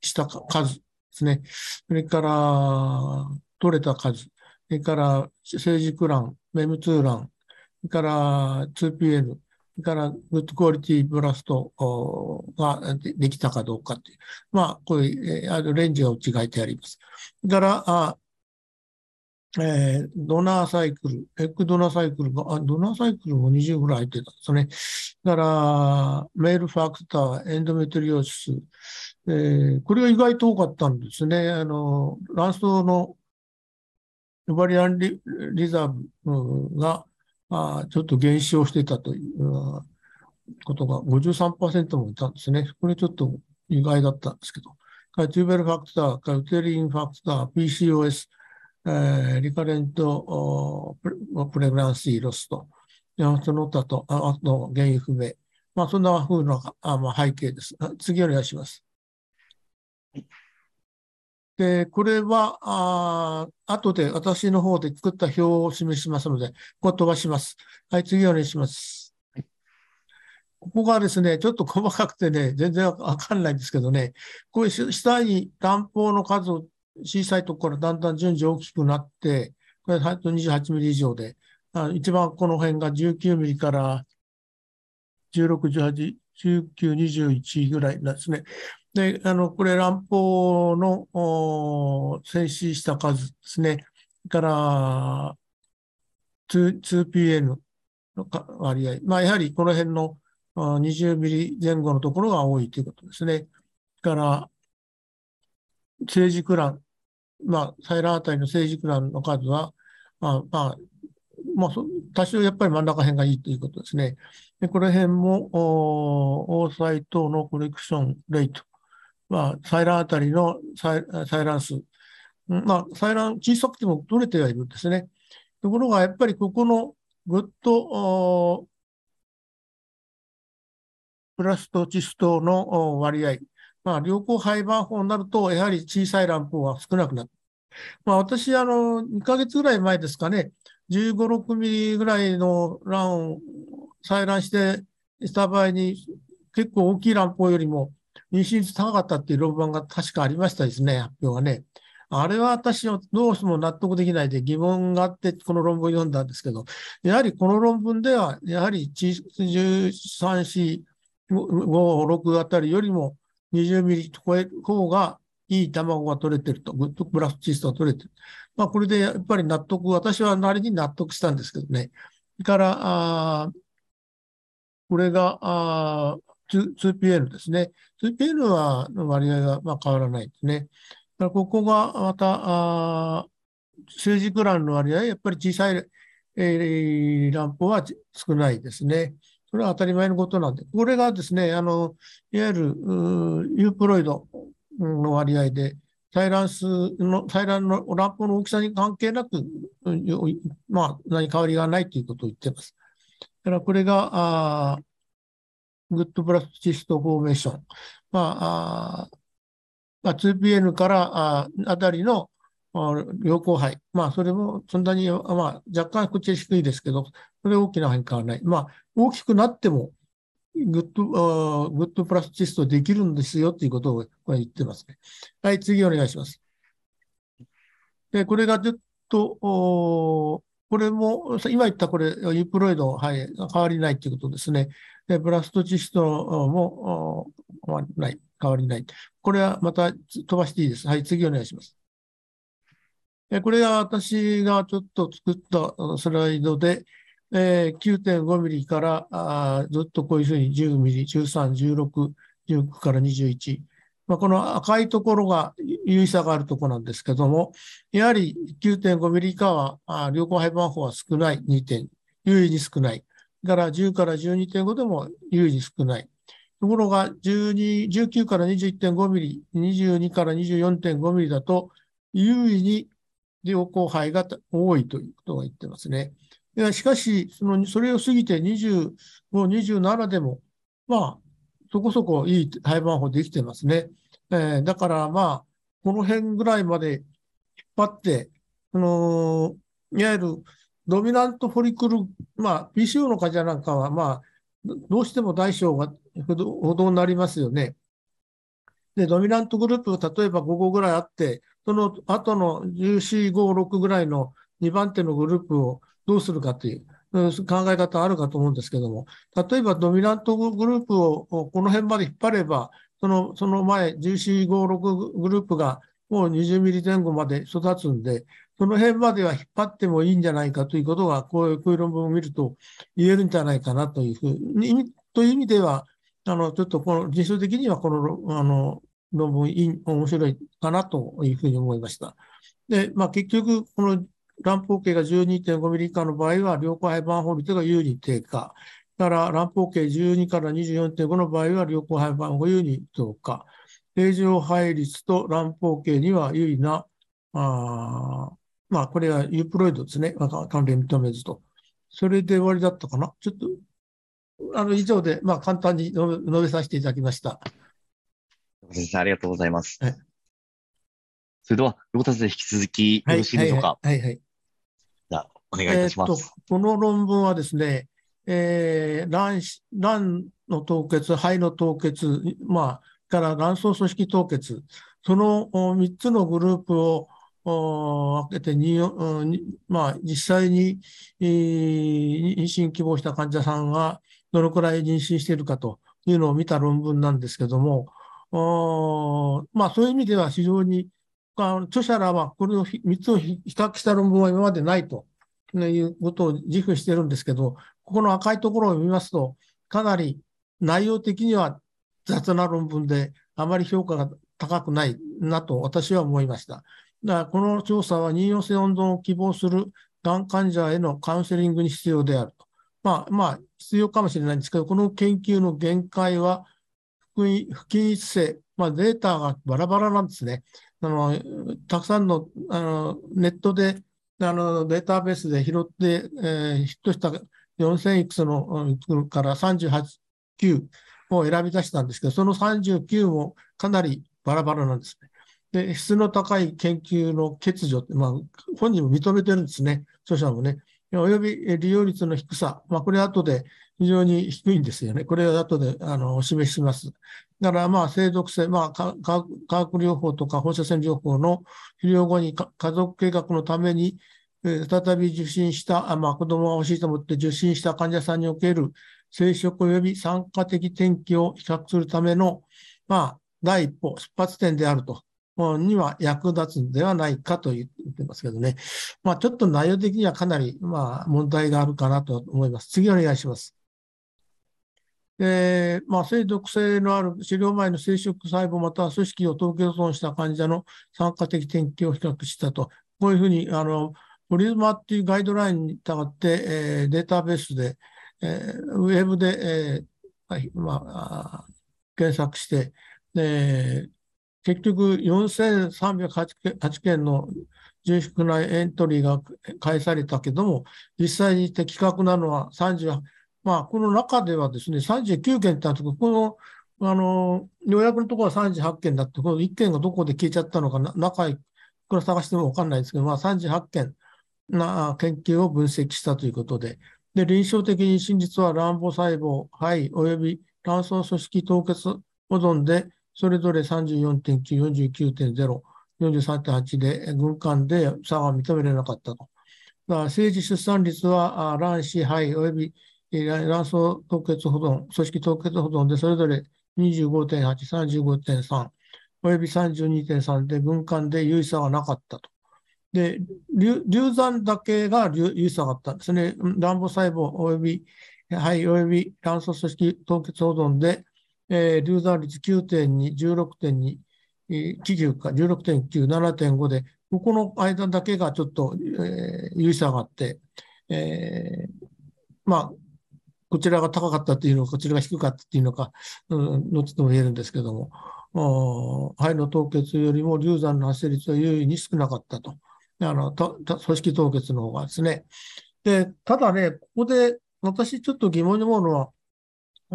した数ですね。それから取れた数、それから成熟卵、メムツー卵、それから 2PN、それからグッドクオリティブラストができたかどうかっていう、まあ、こういう、あレンジが違えてあります。それから、えー、ドナーサイクル、エッグドナーサイクルが、あドナーサイクルも20ぐらい入ってたんですね。だから、メールファクター、エンドメトリオシス、えー、これが意外と多かったんですね。あの、卵巣のオバリアンリリザーブが、あちょっと減少してたということが53%もいたんですね。これちょっと意外だったんですけど。チューベルファクター、カウテリンファクター、PCOS、えー、リカレントプレグランシーロスト、その他と、あと原因不明。まあ、そんな風なあ、まあ、背景です。次お願いします。で、これは、あ後で私の方で作った表を示しますので、ここ飛ばします。はい、次お願いします。ここがですね、ちょっと細かくてね、全然わかんないんですけどね、こういう下に乱暴の数を小さいところからだんだん順次大きくなって、これ28ミリ以上で、一番この辺が19ミリから16、18、19、21ぐらいなんですね。で、あの、これ乱暴の静止した数ですね。から 2PN の割合。まあ、やはりこの辺の20ミリ前後のところが多いということですね。から、成熟卵、まあ、サイラーあたりの成熟卵の数は、まあ、まあ、まあ、多少やっぱり真ん中辺がいいということですね。でこの辺も、オーサイ等のコレクションレート、まあ、採卵あたりの採卵数、まあ、採卵小さくても取れてはいるんですね。ところが、やっぱりここの good blastocyst の割合、まあ、良好胚盤胞になると、やはり小さい卵胞は少なくなる。まあ、私、あの、2ヶ月ぐらい前ですかね、15、6ミリぐらいの卵を採卵してした場合に、結構大きい卵胞よりも妊娠率高かったっていう論文が確かありましたですね、発表がね。あれは私はどうしても納得できないで疑問があって、この論文を読んだんですけど、やはりこの論文では、やはり13、4、5、6あたりよりも20ミリ超える方がいい卵が取れてると、グッドプラスチストが取れてる。まあ、これでやっぱり納得、私はなりに納得したんですけどね。それから、あこれが、あ 2PN ですね。2PN は、の割合がまあ変わらないですね。ここがまた、あ成熟卵の割合、やっぱり小さい、えー、卵胞は少ないですね。それは当たり前のことなんで、これがですね、あの、いわゆるユープロイドの割合で、採卵数の、採卵の卵胞の大きさに関係なく、まあ、何変わりがないということを言っています。だからこれが、あ good blastocyst formation。まあ、あまあ、2PN からああたりの良好胚。まあ、それもそんなに、まあ、若干口低いですけど、それ大きな変化はない。まあ、大きくなっても、 good、good blastocyst できるんですよということをこれ言ってますね。はい、次お願いします。で、これがずっと、これも、今言ったこれ、ユプロイド、はい、変わりないということですね。で、プラストチストも変わりない、変わりない。これはまた飛ばしていいです。はい、次お願いします。これが私がちょっと作ったスライドで、えー、9.5ミリからあずっとこういうふうに10ミリ、13、16、19から21。まあ、この赤いところが優位差があるところなんですけども、やはり9.5ミリ以下はあ良好配番法は少ない、2点、優位に少ない。だから10から12.5でも優位に少ない。ところが12、19から21.5ミリ、22から24.5ミリだと優位に良好配が多いということが言ってますね。いやしかし、その、それを過ぎて25、27でも、まあ、そこそこいい廃盤法できてますね。えー、だからまあ、この辺ぐらいまで引っ張って、その、いわゆるドミナントフォリクル、まあ、PCO の患者なんかは、まあ、どうしても大小がほどになりますよね。で、ドミナントグループが例えば5個ぐらいあって、その後の14、5、6ぐらいの2番手のグループをどうするかという考え方あるかと思うんですけども、例えばドミナントグループをこの辺まで引っ張れば、そのその前、14、5、6グループがもう20ミリ前後まで育つんで、その辺までは引っ張ってもいいんじゃないかということが、こういうこういう論文を見ると言えるんじゃないかなというふうに、という意味では、あの、ちょっとこの、実数的にはこの、あの、論文いい、面白いかなというふうに思いました。で、まあ結局、この乱暴径が12.5ミリ以下の場合は、良好配番法率が有利低下。から、乱暴径12から24.5の場合は、良好配番法有利増加。正常配率と乱暴径には有利な、あまあ、これはユープロイドですね。関連認めずと。それで終わりだったかな。ちょっと、あの、以上で、まあ、簡単に述べさせていただきました。先生、ありがとうございます。はい、それでは、横田先生、引き続きよろしいでしょうか？はい、はい、はい。じゃあ、お願いいたします。えー、この論文はですね、えー、卵卵の凍結、肺の凍結、まあ、から卵巣組織凍結、その3つのグループを分けてに、まあ、実際に、えー、妊娠希望した患者さんがどのくらい妊娠しているかというのを見た論文なんですけども、まあ、そういう意味では非常に、著者らはこれを3つを比較した論文は今までないということを自負してるんですけど、ここの赤いところを見ますと、かなり内容的には雑な論文で、あまり評価が高くないなと私は思いました。だからこの調査は妊用性温存を希望するがん患者へのカウンセリングに必要であると。まあ、まあ、必要かもしれないんですけど、この研究の限界は不均一性、まあ、データがバラバラなんですね。あのたくさんのあのネットであのデータベースで拾って、えー、ヒットした4000いくつのから38、9を選び出したんですけど、その39もかなりバラバラなんですね。で、質の高い研究の欠如って、まあ、本人も認めてるんですね、著者もね。および利用率の低さ、まあ、これ後で非常に低いんですよね。これは後であのお示しします。だから、まあ、生毒性、まあ、化学療法とか放射線療法の治療後に家族計画のために、え再び受診した、あまあ、子供が欲しいと思って受診した患者さんにおける生殖及び酸化的転機を比較するための、まあ、第一歩、出発点であるとには役立つんではないかと言ってますけどね。まあ、ちょっと内容的にはかなり、まあ、問題があるかなと思います。次お願いします。で、まあ、性毒性のある治療前の生殖細胞または組織を凍結損した患者の酸化的転機を比較したと。こういうふうに、あの、プリズマっていうガイドラインに従って、えー、データベースで、えー、ウェブで、えーまあ、検索して、で結局4308件の重縮なエントリーが返されたけども、実際に的確なのは30、まあ、この中ではですね、39件ってある、この、あの、予約のところは38件だって、この1件がどこで消えちゃったのか、中いくら探してもわかんないですけど、まあ38件な研究を分析したということで、で、臨床的に真実は卵母細胞、肺及び卵巣組織凍結保存で、それぞれ34.9、49.0、43.8で軍艦で差が認められなかったと。政治出産率は卵子、肺及び卵巣凍結保存、組織凍結保存でそれぞれ25.8、35.3、及び32.3で軍艦で有意差がなかったと。で、流産だけが有意差があったんですね。卵母細胞及び肺及び卵巣組織凍結保存で、えー、流産率9.2、16.2、9か16.9、7.5で、ここの間だけがちょっと、えー、有意差があって、えー、まあ、こちらが高かったっていうのか、こちらが低かったっていうのか、うん、後とも言えるんですけども、肺の凍結よりも流産の発生率は優位に少なかったと。あの、組織凍結の方がですね。で、ただね、ここで私ちょっと疑問に思うのは、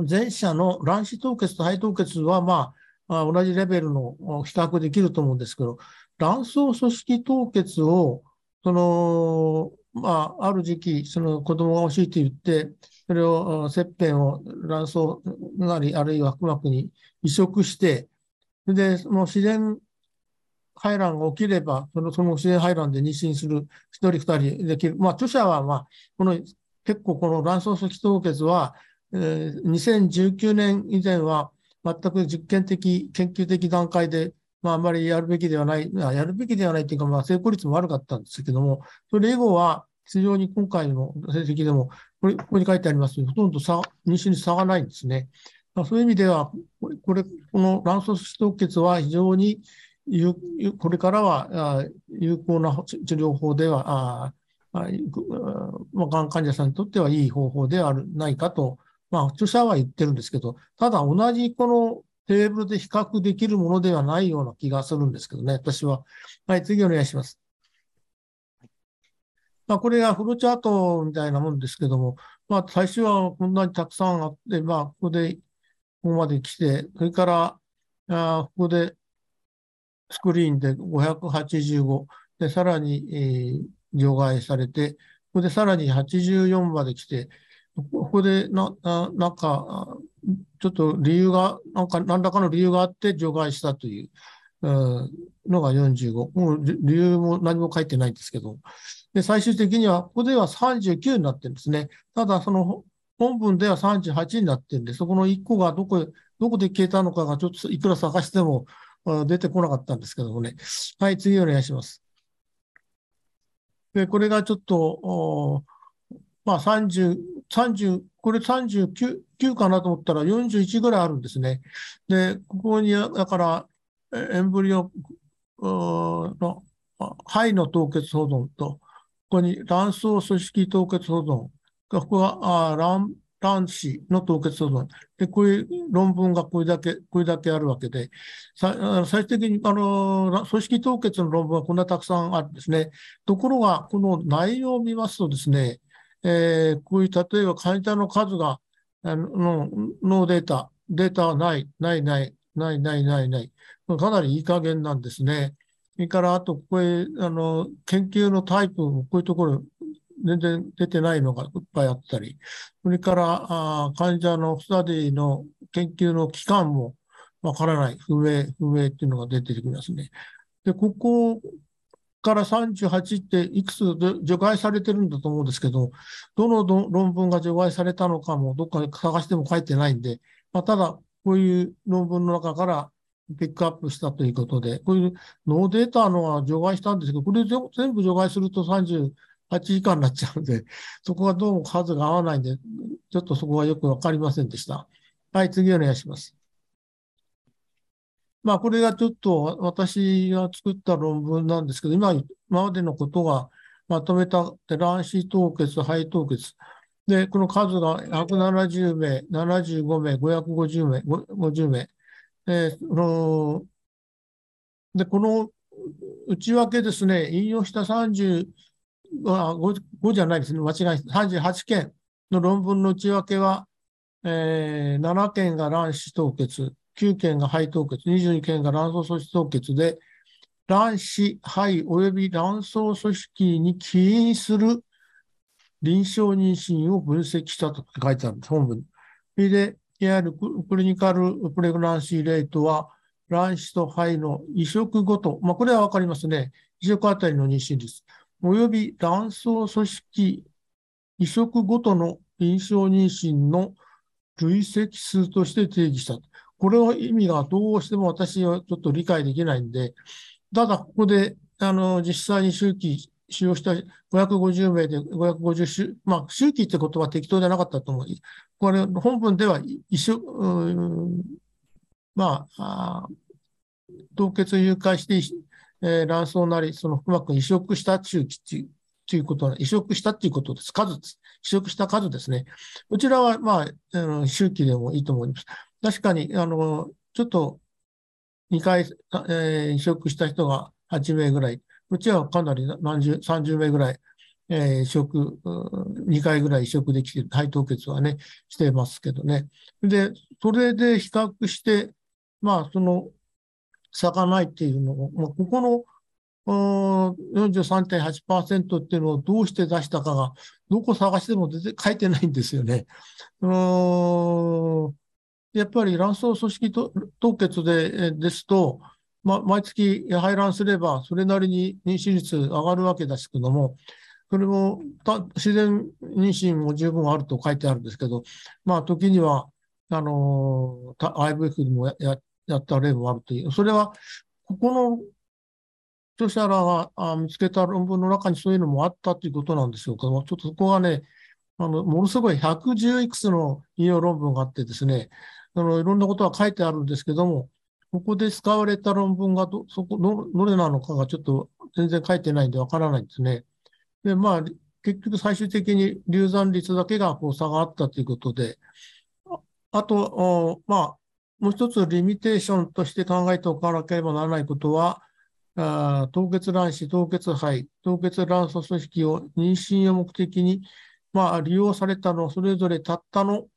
前者の卵子凍結と肺凍結は、まあ、同じレベルの比較できると思うんですけど、卵巣組織凍結を、その、まあ、ある時期、その子供が欲しいと言って、それを、切片を卵巣なり、あるいは腹膜に移植して、で、その自然排卵が起きれば、そのその自然排卵で妊娠する一人二人できる。まあ、著者は、まあ、この結構この卵巣組織凍結は、えー、2019年以前は全く実験的、研究的段階で、まあ、あまりやるべきではない、やるべきではないというか、まあ、成功率も悪かったんですけども、それ以後は、非常に今回の成績でも、これここに書いてあります、ほとんど差妊娠に差がないんですね。そういう意味では、これ、この卵巣組織凍結は非常にこれからは有効な治療法では、ま、がん患者さんにとってはいい方法ではないかと、まあ、著者は言ってるんですけど、ただ同じこのテーブルで比較できるものではないような気がするんですけどね、私は。はい、次お願いします。まあ、これがフロチャートみたいなもんですけども、まあ、最初はこんなにたくさんあって、まあ、ここで、ここまで来て、それから、あここでスクリーンで585、で、さらに、えー、除外されて、ここでさらに84まで来て、ここでな、ななんか、ちょっと理由が、なんか何らかの理由があって除外したという、うん、のが45。もう理由も何も書いてないんですけど。で、最終的には、ここでは39になってるんですね。ただ、その本文では38になってるんで、そこの1個がどこ、どこで消えたのかがちょっといくら探しても出てこなかったんですけどもね。はい、次お願いします。で、これがちょっと、まあ30、30、これ39 9かなと思ったら41ぐらいあるんですね。で、ここに、だから、エンブリオの肺の凍結保存と、ここに卵巣組織凍結保存、ここがあ卵卵子の凍結保存。で、こういう論文がこれだけ、これだけあるわけで、最終的に、あの、組織凍結の論文はこんなたくさんあるんですね。ところが、この内容を見ますとですね、えー、こういう、例えば患者の数が、あの、のデータ、データはない、ない、ない、ない、ない、ない、ない。かなりいい加減なんですね。それから、あと、これ、あの、研究のタイプもこういうところ、全然出てないのがいっぱいあったり、それからあ患者のスタディの研究の期間もわからない、不明、不明っていうのが出てきますね。で、ここから38っていくつ除外されてるんだと思うんですけど、どの論文が除外されたのかもどっかで探しても書いてないんで、まあ、ただ、こういう論文の中からピックアップしたということで、こういうノーデータのは除外したんですけど、これ全部除外すると38時間になっちゃうんで、そこがどうも数が合わないんで、ちょっとそこはよくわかりませんでした。はい、次お願いします。まあ、これがちょっと私が作った論文なんですけど、今、今までのことがまとめた卵子凍結、肺凍結。で、この数が170名、75名、550名、50名。えー、ので、この内訳ですね、引用した30、5, 5じゃないですね、間違い38件の論文の内訳は、えー、7件が卵子凍結、9件が肺凍結、22件が卵巣組織凍結で、卵子、肺及び卵巣組織に起因する臨床妊娠を分析したと書いてあるんです、本文。それで、いわゆるクリニカルプレグナンシーレートは、卵子と肺の移植ごと、まあ、これはわかりますね。移植あたりの妊娠率、および卵巣組織移植ごとの臨床妊娠の累積数として定義した。これの意味がどうしても私はちょっと理解できないんで、ただここで、あの、実際に周期使用した550名で550周、まあ、周期ってことは適当じゃなかったと思う。これ、本文では一緒、まあ、あ凍結を誘拐して、えー、卵巣なり、そのうまく移植した周期っていうということは、移植したっていうことです。数です。移植した数ですね。こちらは、まあ、あの周期でもいいと思います。確かに、あの、ちょっと2回、えー、移植した人が8名ぐらい、うちはかなり何十、30名ぐらい、えー、移植、2回ぐらい移植できて、肺凍結はね、してますけどね。で、それで比較して、まあ、その、差がないっていうのを、まあ、ここの43.8%っていうのをどうして出したかが、どこ探しても出て書いてないんですよね。やっぱり卵巣組織凍結でですと、ま、毎月排卵すれば、それなりに妊娠率上がるわけですけども、それも自然妊娠も十分あると書いてあるんですけど、まあ、時には、あの、IVF にもややった例もあるという、それは、ここの著者らが見つけた論文の中にそういうのもあったということなんでしょうか。ちょっとそこがね、あの、ものすごい110いくつの引用論文があってですね、あの、いろんなことは書いてあるんですけども、ここで使われた論文がど、そこ、ど、れなのかがちょっと全然書いてないんでわからないんですね。で、まあ、結局最終的に流産率だけがこう差があったということで、あと、まあ、もう一つリミテーションとして考えておかなければならないことは、あ凍結卵子、凍結肺、凍結卵巣組織を妊娠を目的に、まあ、利用されたのそれぞれたったの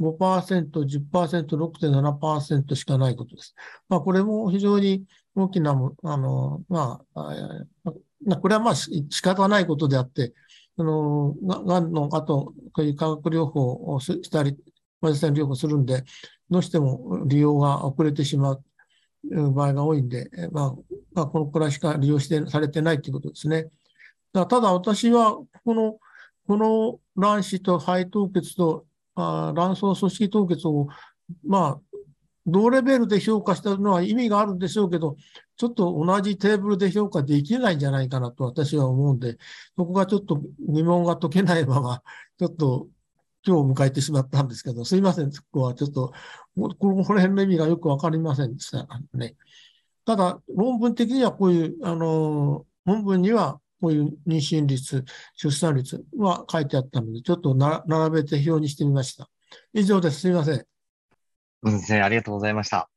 5%、10%、6.7%しかないことです。まあ、これも非常に大きな、あの、まあ、これはまあ仕方ないことであって、あの、がんの後、こういう化学療法をしたり、マジ線療法するんで、どうしても利用が遅れてしまう場合が多いんで、まあ、まあ、このくらいしか利用してされてないということですね。だただ私は、この、この卵子と肺凍結とあ卵巣組織凍結を、まあ、同レベルで評価したのは意味があるんでしょうけど、ちょっと同じテーブルで評価できないんじゃないかなと私は思うんで、そこがちょっと疑問が解けないまま、ちょっと今日を迎えてしまったんですけど、すいません、そこはちょっと、この辺の意味がよくわかりませんでしたね。ただ、論文的にはこういう、あの、本文にはこういう妊娠率、出産率は書いてあったので、ちょっとな並べて表にしてみました。以上です。すみません。先生、ありがとうございました。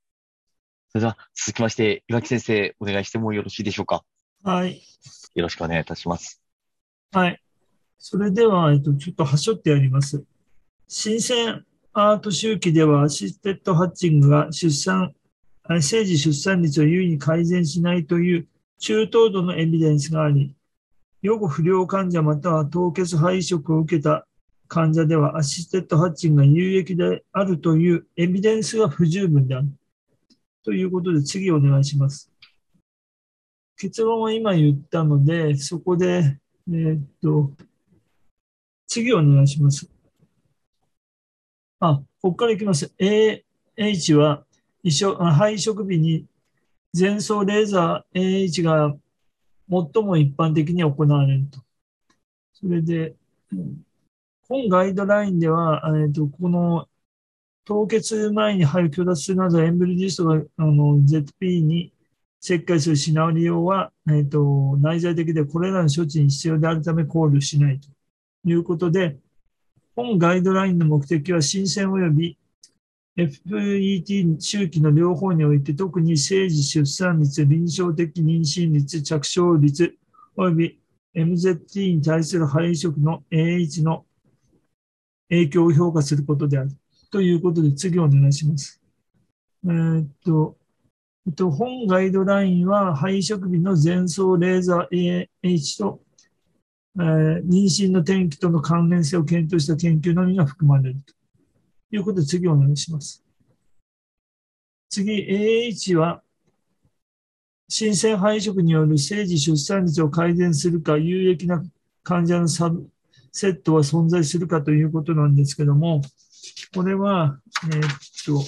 それでは続きまして、岩木先生、お願いしてもよろしいでしょうか？はい。よろしくお願いいたします。はい。それでは、えっと、ちょっと端折ってやります。新鮮アート周期ではアシステッドハッチングが出産、生児出産率を優位に改善しないという中等度のエビデンスがあり、予後不良患者または凍結肺移植を受けた患者ではアシステッドハッチングが有益であるというエビデンスが不十分である。ということで次お願いします。結論は今言ったので、そこで、えー、っと、次お願いします。あ、ここからいきます。AH は移植肺移植日に前奏レーザー AH が最も一般的に行われると。それで、本ガイドラインでは、えーと、この凍結前に肺を強脱するなどエンブリジストがあの ZP に切開するシナリオは、えーと、内在的でこれらの処置に必要であるため考慮しないということで、本ガイドラインの目的は新鮮及び FET 周期の両方において特に生児出産率、臨床的妊娠率、着床率及び MZT に対する肺移植の AH の影響を評価することである。ということで次お願いします。えー、っと、えっと、本ガイドラインは肺移植日の前奏レーザー AH とえー妊娠の転機との関連性を検討した研究のみが含まれるということで、次お願いします。次、AH は、新鮮配色による生児出産率を改善するか、有益な患者のサブセットは存在するかということなんですけども、これは、えーっと、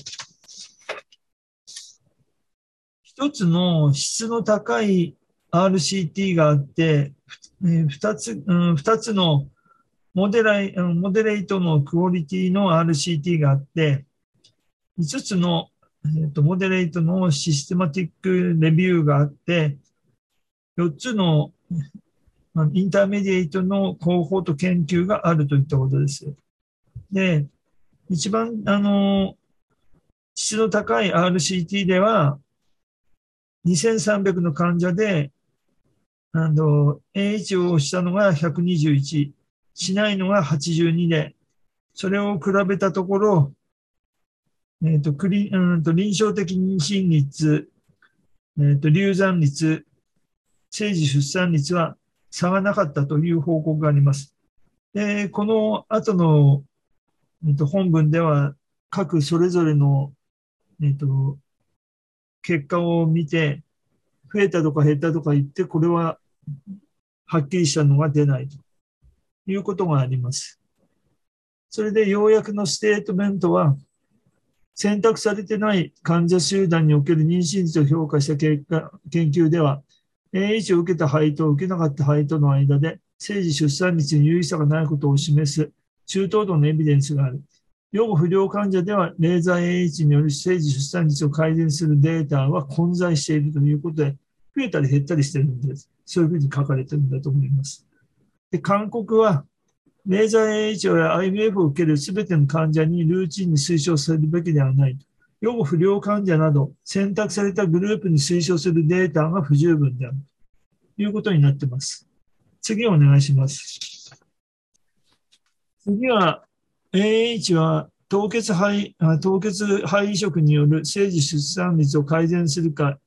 一つの質の高い RCT があって、えー二つ、うん二つのモデライモデレートのクオリティの RCT があって、5つの、えーとモデレートのシステマティックレビューがあって、4つのインターメディエイトの広報と研究があるといったことです。で、一番、あの、質の高い RCT では、2300の患者で、あの、AH をしたのが121、しないのが82で、それを比べたところ、えっ、と、クリ、うんと、臨床的妊娠率、えっ、と、流産率、生児出産率は差がなかったという報告があります。で、この後の、えっと、本文では、各それぞれの、えっと、結果を見て、増えたとか減ったとか言って、これははっきりしたのが出ないということがあります。それで、要約のステートメントは、選択されてない患者集団における妊娠率を評価した結果研究では、AH を受けた肺と受けなかった肺との間で、生児出産率に有意差がないことを示す中等度のエビデンスがある。養護不良患者では、レーザー AH による生児出産率を改善するデータは混在しているということで、増えたり減ったりしてるんです。そういうふうに書かれてるんだと思います。で、勧告は、レーザー AH や IVF を受けるすべての患者にルーチンに推奨されるべきではないと。養護不良患者など選択されたグループに推奨するデータが不十分であるということになっています。次お願いします。次は AH は凍結肺凍結肺移植による生児出産率を改善するか、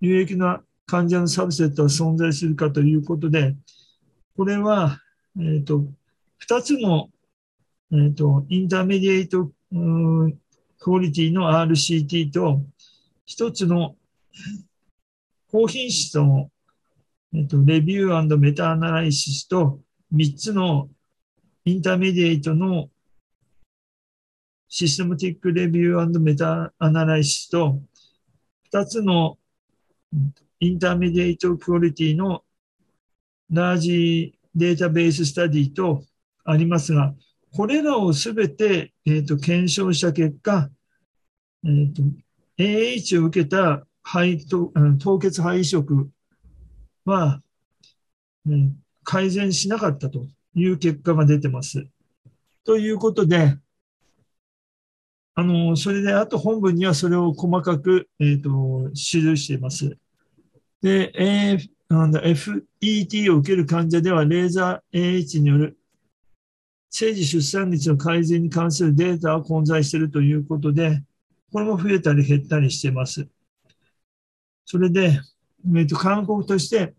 有益な患者のサブセットは存在するかということで、これは、えっ、と、2つの、えっ、と、 intermediate、quality の RCT と、1つの高品質の、えっ、と、 review meta-analysis と、3つの intermediate の systematic review meta-analysis と、2つのインターメディエイトクオリティのラージデータベーススタディとありますが、これらをすべて、えーと検証した結果、えーと AH を受けた肺と凍結肺移植は、うん改善しなかったという結果が出てます。ということで、あの、それで、あと本文にはそれを細かく、えっ、と、記しています。で、AF なんだ FET を受ける患者では、レーザー AH による生児出産率の改善に関するデータは混在しているということで、これも増えたり減ったりしています。それで、えっと、勧告として、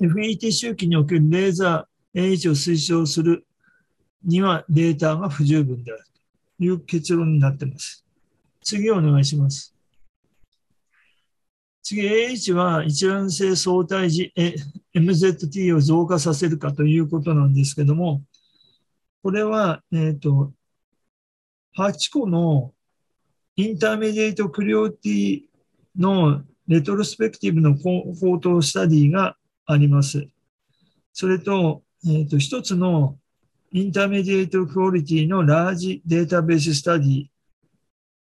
FET 周期におけるレーザー AH を推奨するにはデータが不十分であるという結論になっています。次お願いします。次、AH は一卵性相対時 MZT を増加させるかということなんですけども、これは、えっ、と、8個のインターメディエイトクリオティのレトロスペクティブの高等スタディがあります。それと、えっ、と、一つのintermediate quality の large database study、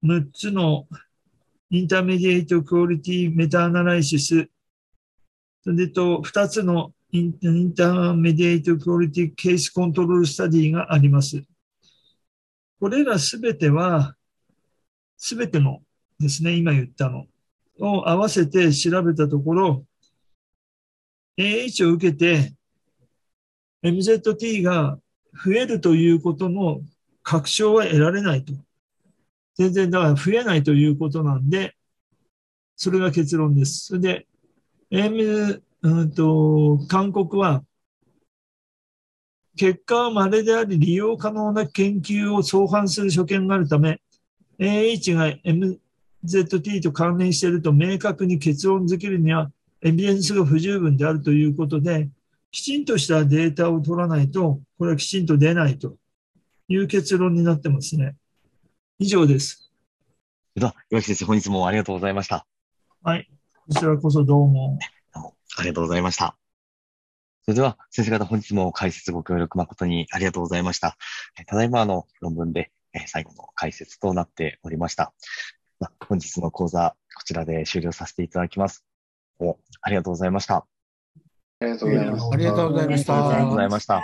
6つの intermediate quality meta-analysis、それと2つの intermediate quality case control study があります。これらすべては、すべてのですね、今言ったのを合わせて調べたところ、AH を受けて MZT が増えるということの確証は得られないと。全然だから増えないということなんで、それが結論です。それで、AM、うんと、勧告は、結果は稀であり利用可能な研究を相反する所見があるため、AH が MZT と関連していると明確に結論づけるにはエビデンスが不十分であるということで、きちんとしたデータを取らないと、これはきちんと出ないという結論になってますね。以上です。では、岩木先生、本日もありがとうございました。はい。こちらこそどうも。どうもありがとうございました。それでは、先生方、本日も解説ご協力誠にありがとうございました。えただいま、あの、論文で、えー最後の解説となっておりました。まあ本日の講座、こちらで終了させていただきます。おありがとうございました。ありがとうございます。ありがとうございましたありがとうございました。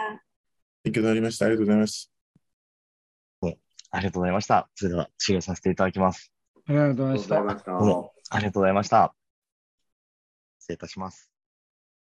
勉強になりました。ありがとうございます。ありがとうございました。それでは、終了させていただきます。ありがとうございました。ましたどうもありがとうございました。失礼いたします。